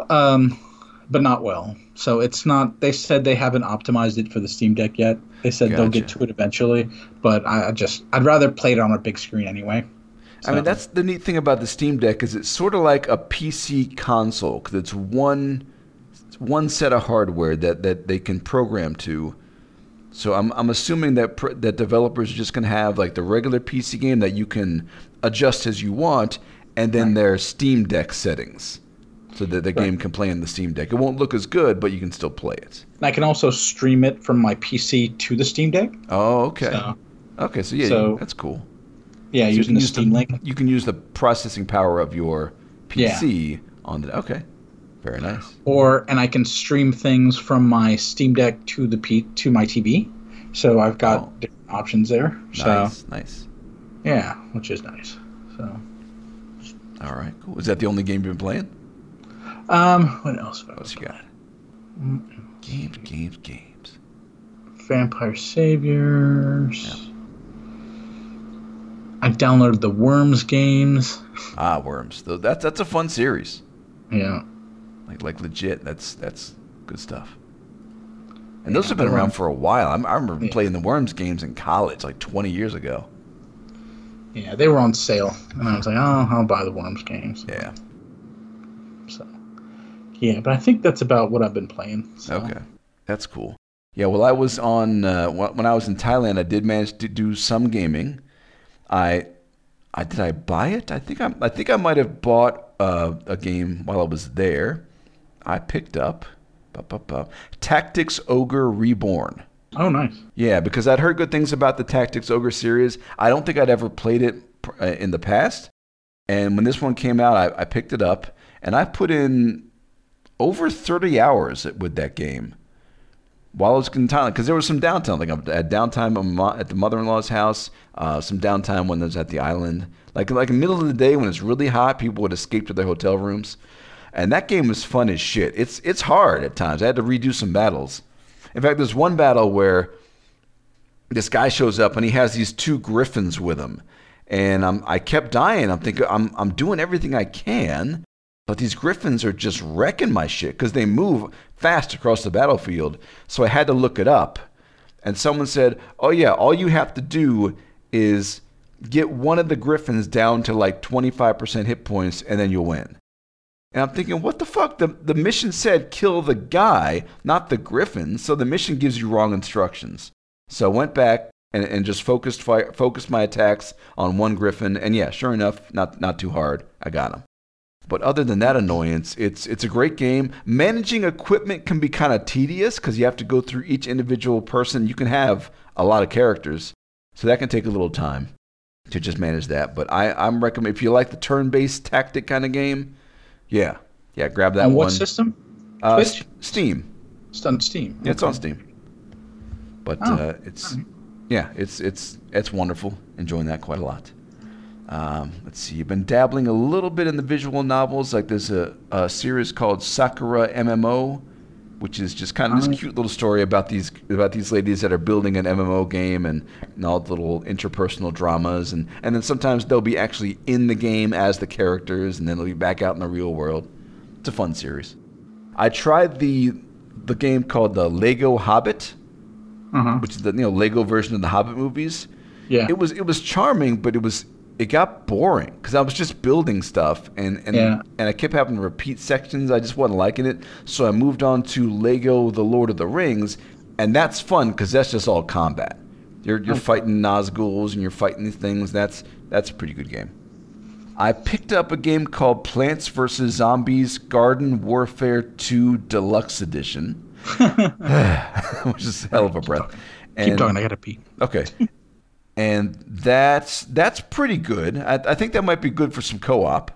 Um, but not well. So it's not. They said they haven't optimized it for the Steam Deck yet. They said they'll get to it eventually, but I just I'd rather play it on a big screen anyway. I mean, that's the neat thing about the Steam Deck is it's sort of like a PC console because it's one one set of hardware that, that they can program to. So I'm, I'm assuming that pr- that developers are just going to have like the regular PC game that you can adjust as you want, and then their Steam Deck settings, so that the game can play in the Steam Deck. It won't look as good, but you can still play it. And I can also stream it from my PC to the Steam Deck. Oh, okay. So Okay, so yeah, So- that's cool. yeah, So you using the use Steam Link. You can use the processing power of your Yeah. PC on the. Okay, very nice. or and I can stream things from my Steam Deck to the P to my TV. So I've got Oh. different options there. So Nice, nice. yeah, which is nice. So All right, cool. Is that the only game you've been playing? Um, what else? What else you got? Games, games, games. Vampire Survivors. I downloaded the Worms games. Ah, Worms. That's that's a fun series. Yeah, Like like legit. That's that's good stuff. And those have been around for a while. I'm, I remember Yeah. playing the Worms games in college, like 20 years ago. yeah, they were on sale, and I was like, oh, I'll buy the Worms games. Yeah. Yeah, but I think that's about what I've been playing. So. Okay, that's cool. Yeah, well, I was on uh, when I was in Thailand. I did manage to do some gaming. I, I did I buy it? I think I, I think I might have bought uh, a game while I was there. I picked up, Tactics Ogre Reborn. Oh, nice. Yeah, because I'd heard good things about the Tactics Ogre series. I don't think I'd ever played it uh, in the past. And when this one came out, I, I picked it up and I put in over 30 hours with that game while I was in Thailand. Because there was some downtime. Like I had downtime at the mother-in-law's house, uh, some downtime when I was at the island. Like like in the middle of the day when it's really hot, people would escape to their hotel rooms. And that game was fun as shit. It's it's hard at times. I had to redo some battles. In fact, there's one battle where this guy shows up and he has these two griffins with him. And I'm, I kept dying. I'm thinking, I'm, I'm doing everything I can, but these griffins are just wrecking my shit because they move fast across the battlefield. So I had to look it up. And someone said, oh, yeah, all you have to do is get one of the griffins down to like 25% hit points and then you'll win. And I'm thinking, what the fuck? The, the mission said kill the guy, not the griffin. So the mission gives you wrong instructions. So I went back and, and just focused fire, focused my attacks on one griffin. And yeah, sure enough, not, not too hard. I got him. But other than that annoyance, it's it's a great game. Managing equipment can be kind of tedious because you have to go through each individual person. You can have a lot of characters, so that can take a little time to just manage that. But I I'm recommend if you like the turn-based tactic kind of game, yeah, yeah, grab that On one. what system? Uh, Switch? Steam. It's on Steam. Yeah, it's on Steam. But Oh, uh, it's yeah, it's it's it's wonderful. Enjoying that quite a lot. Um, let's see. You've been dabbling a little bit in the visual novels. Like there's a, a series called Sakura MMO, which is just kind of Oh. this cute little story about these about these ladies that are building an MMO game and, and all the little interpersonal dramas and and then sometimes they'll be actually in the game as the characters and then they'll be back out in the real world. It's a fun series. I tried the the game called the Lego Hobbit, Uh-huh. which is the you know Lego version of the Hobbit movies. Yeah. It was it was charming, but it was it got boring because I was just building stuff and and Yeah. and I kept having to repeat sections. I just wasn't liking it, so I moved on to Lego: The Lord of the Rings, and that's fun because that's just all combat. You're you're hmm. fighting Nazguls and you're fighting these things. That's that's a pretty good game. I picked up a game called Plants vs Zombies Garden Warfare 2 Deluxe Edition, which is a hell of a breath. Keep And- talking. I gotta pee. Okay. and that's that's pretty good. I, I think that might be good for some co-op.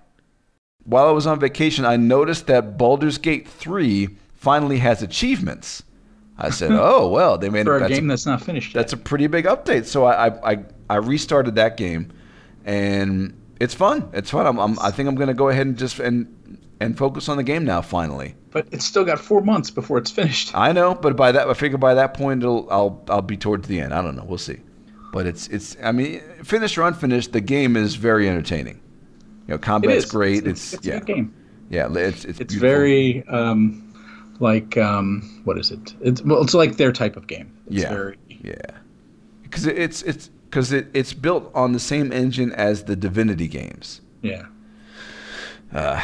While I was on vacation, I noticed that Baldur's Gate 3 finally has achievements. I said, "Oh well, they made For a that's game that's not finished. that's a pretty big update." So I, I I I restarted that game, and it's fun. It's fun. I'm, I'm I think I'm gonna go ahead and just and and focus on the game now. Finally. but it's still got four months before it's finished. I know, but by that, I figure by that point, it'll, I'll, I'll be towards the end. I don't know. We'll see. But it's, it's. I mean, finished or unfinished, the game is very entertaining. You know, combat's is. great. It's, It's, it's yeah, a good game. yeah. It's, it's, It's very um, like um, what is it? It's well, it's like their type of game. It's Yeah. very Yeah, because it's it's because it, it's built on the same engine as the Divinity games. yeah. Uh,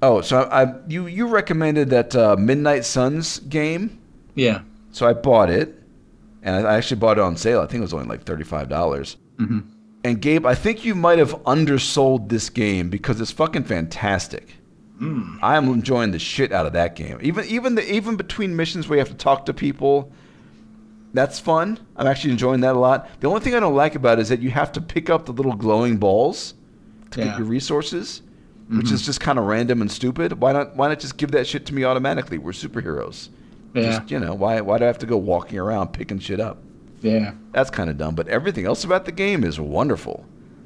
Oh, so I, I you you recommended that uh, Midnight Suns game, Yeah. so I bought it, and I, I actually bought it on sale. I think it was only like thirty five dollars. Mm-hmm. And Gabe, I think you might have undersold this game because it's fucking fantastic. I am enjoying the shit out of that game. Even even the even between missions where you have to talk to people, that's fun. I'm actually enjoying that a lot. The only thing I don't like about it is that you have to pick up the little glowing balls to Yeah. get your resources, which is just kind of random and stupid. Why not why not just give that shit to me automatically? We're superheroes. Yeah. Just, you know, why why do I have to go walking around picking shit up? Yeah. That's kind of dumb, but everything else about the game is wonderful.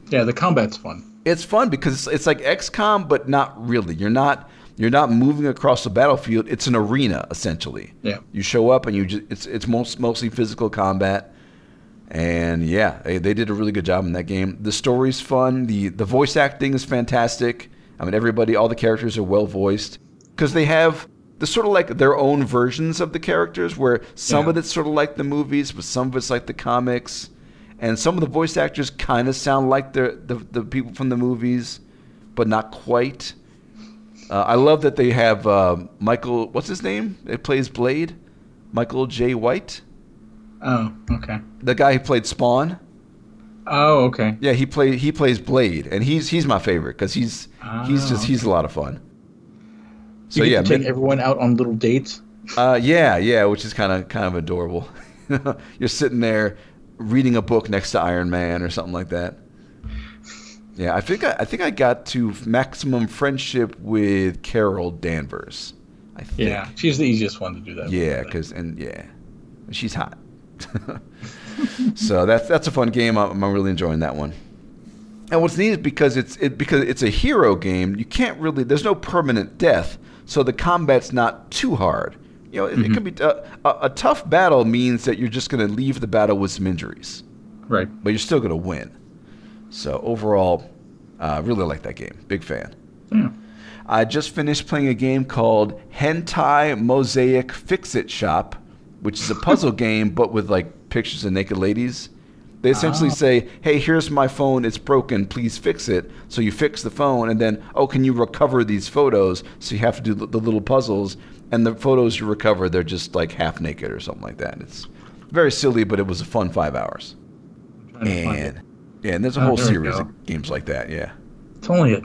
Yeah. The combat's fun. It's fun because it's, it's like XCOM, but not really. You're not you're not moving across the battlefield. It's an arena essentially. Yeah. You show up and you just it's it's most, mostly physical combat. And yeah, they, they did a really good job in that game. The story's fun. The the voice acting is fantastic. I mean, everybody, all the characters are well voiced because they have the sort of like their own versions of the characters. Where some Yeah. of it's sort of like the movies, but some of it's like the comics. And some of the voice actors kind of sound like the, the the people from the movies, but not quite. Uh, I love that they have uh, Michael. What's his name? It plays Blade. Michael Jai White, Oh. Okay. the guy who played Spawn. Oh. Okay. Yeah, he play he plays Blade, and he's he's my favorite because he's he's Oh, just he's a lot of fun. So yeah, take everyone out on little dates. uh, yeah, yeah, which is kind of kind of adorable. You're sitting there reading a book next to Iron Man or something like that. Yeah, I think I, I think I got to maximum friendship with Carol Danvers. I think. Yeah. She's the easiest one to do that. Yeah, because and yeah, she's hot. so that's that's a fun game. I'm, I'm really enjoying that one. And what's neat is because it's it because it's a hero game. You can't really there's no permanent death, so the combat's not too hard. You know, it, it can be uh, a, a tough battle means that you're just going to leave the battle with some injuries, Right. but you're still going to win. So overall, uh, really like that game. Big fan. Yeah. I just finished playing a game called Hentai Mosaique Fix It Shop, which is a puzzle game but with like pictures of naked ladies. They essentially oh. say, "Hey, here's my phone. It's broken. Please fix it." So you fix the phone, and then, "Oh, can you recover these photos?" So you have to do the, little puzzles, and the photos you recover, they're just like half naked or something like that. It's very silly, but it was a fun five hours. Trying to find it. And yeah, and there's a Oh, whole there series of games like that. Yeah, It's only it.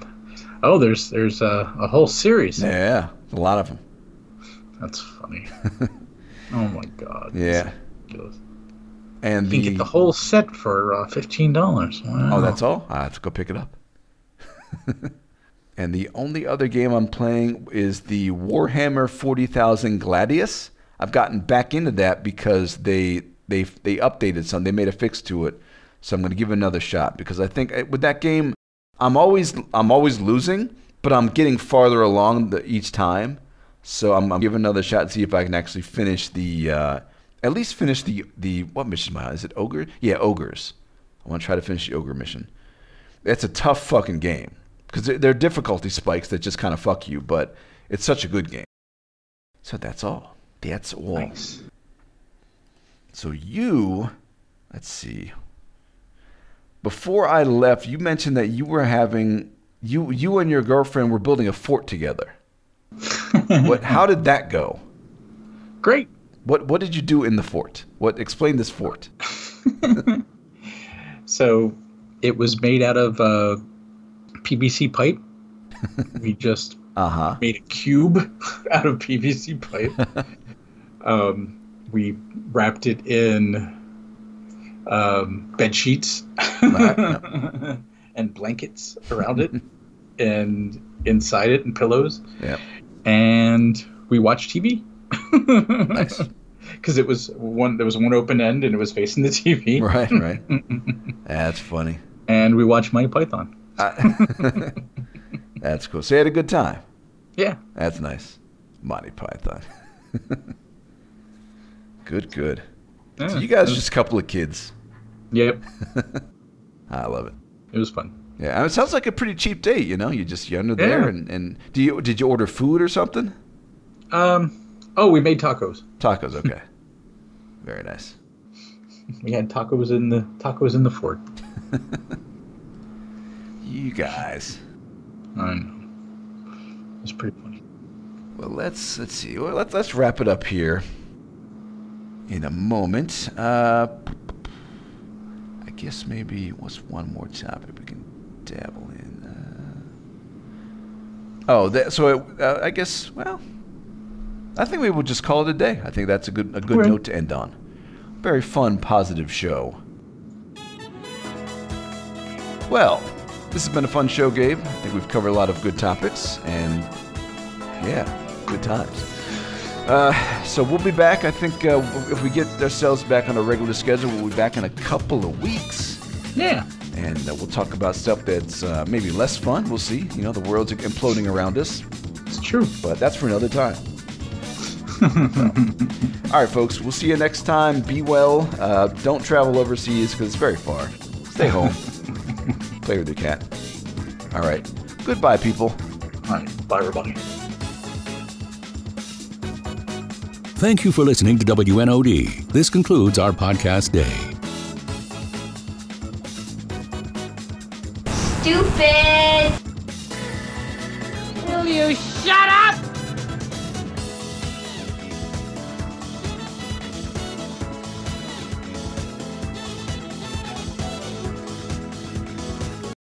Oh, there's there's a, a whole series. yeah, a lot of them. That's funny. oh my god. Yeah. And You can the get the whole set for uh, fifteen dollars. Wow. Oh, that's all? I have to go pick it up. and the only other game I'm playing is the Warhammer 40,000 Gladius. I've gotten back into that because they they they updated some. They made a fix to it. So I'm going to give it another shot because I think uh, with that game I'm always I'm always losing, but I'm getting farther along the, each time. So I'm, I'm giving another shot to see if I can actually finish the uh, at least finish the the what mission am I on? Is it ogre? Yeah, ogres. I want to try to finish the ogre mission. That's a tough fucking game because there, there are difficulty spikes that just kind of fuck you, but it's such a good game. So that's all. That's all. nice. So you, let's see. Before I left, you mentioned that you were having you you and your girlfriend were building a fort together. what? How did that go? Great. What What did you do in the fort? What? Explain this fort. So, it was made out of uh, PVC pipe. we just Uh huh. made a cube out of PVC pipe. um, we wrapped it in um, bed sheets Right, and blankets around it, and inside it, and pillows. Yeah. And we watched TV. Nice. Because it was one, there was one open end, and it was facing the TV. Right. Right. That's funny. And we watched Monty Python. I- That's cool. So you had a good time. Yeah. That's nice. Monty Python. good, good. So you guys are was- just a couple of kids. Yep. I love it. It was fun. Yeah, and it sounds like a pretty cheap date. You know, you just you're under there, and, and do you did you order food or something? Um, Oh, we made tacos. Tacos, okay. Very nice. We had tacos in the tacos in the fort. You guys. I know. It's pretty funny. Well, let's let's see. Well, let's let's wrap it up here in a moment. Uh, I guess maybe what's one more topic we can dabble in. Uh, oh, that, so it, uh, I guess well, I think we will just call it a day. I think that's a good a good note to end on. Very fun, positive show. Well, this has been a fun show, Gabe. I think we've covered a lot of good topics, and yeah, good times. Uh, so we'll be back. I think uh, if we get ourselves back on a regular schedule, we'll be back in a couple of weeks, Yeah. and uh, we'll talk about stuff that's uh, maybe less fun. We'll see. You know, the world's imploding around us, It's true. but that's for another time. So, All right, folks. We'll see you next time. Be well. Uh, don't travel overseas because it's very far. Stay home. Play with your cat. All right. Goodbye, people. All right. Bye, everybody. Thank you for listening to WNOD. This concludes our podcast day. Stupid! Will you shut up?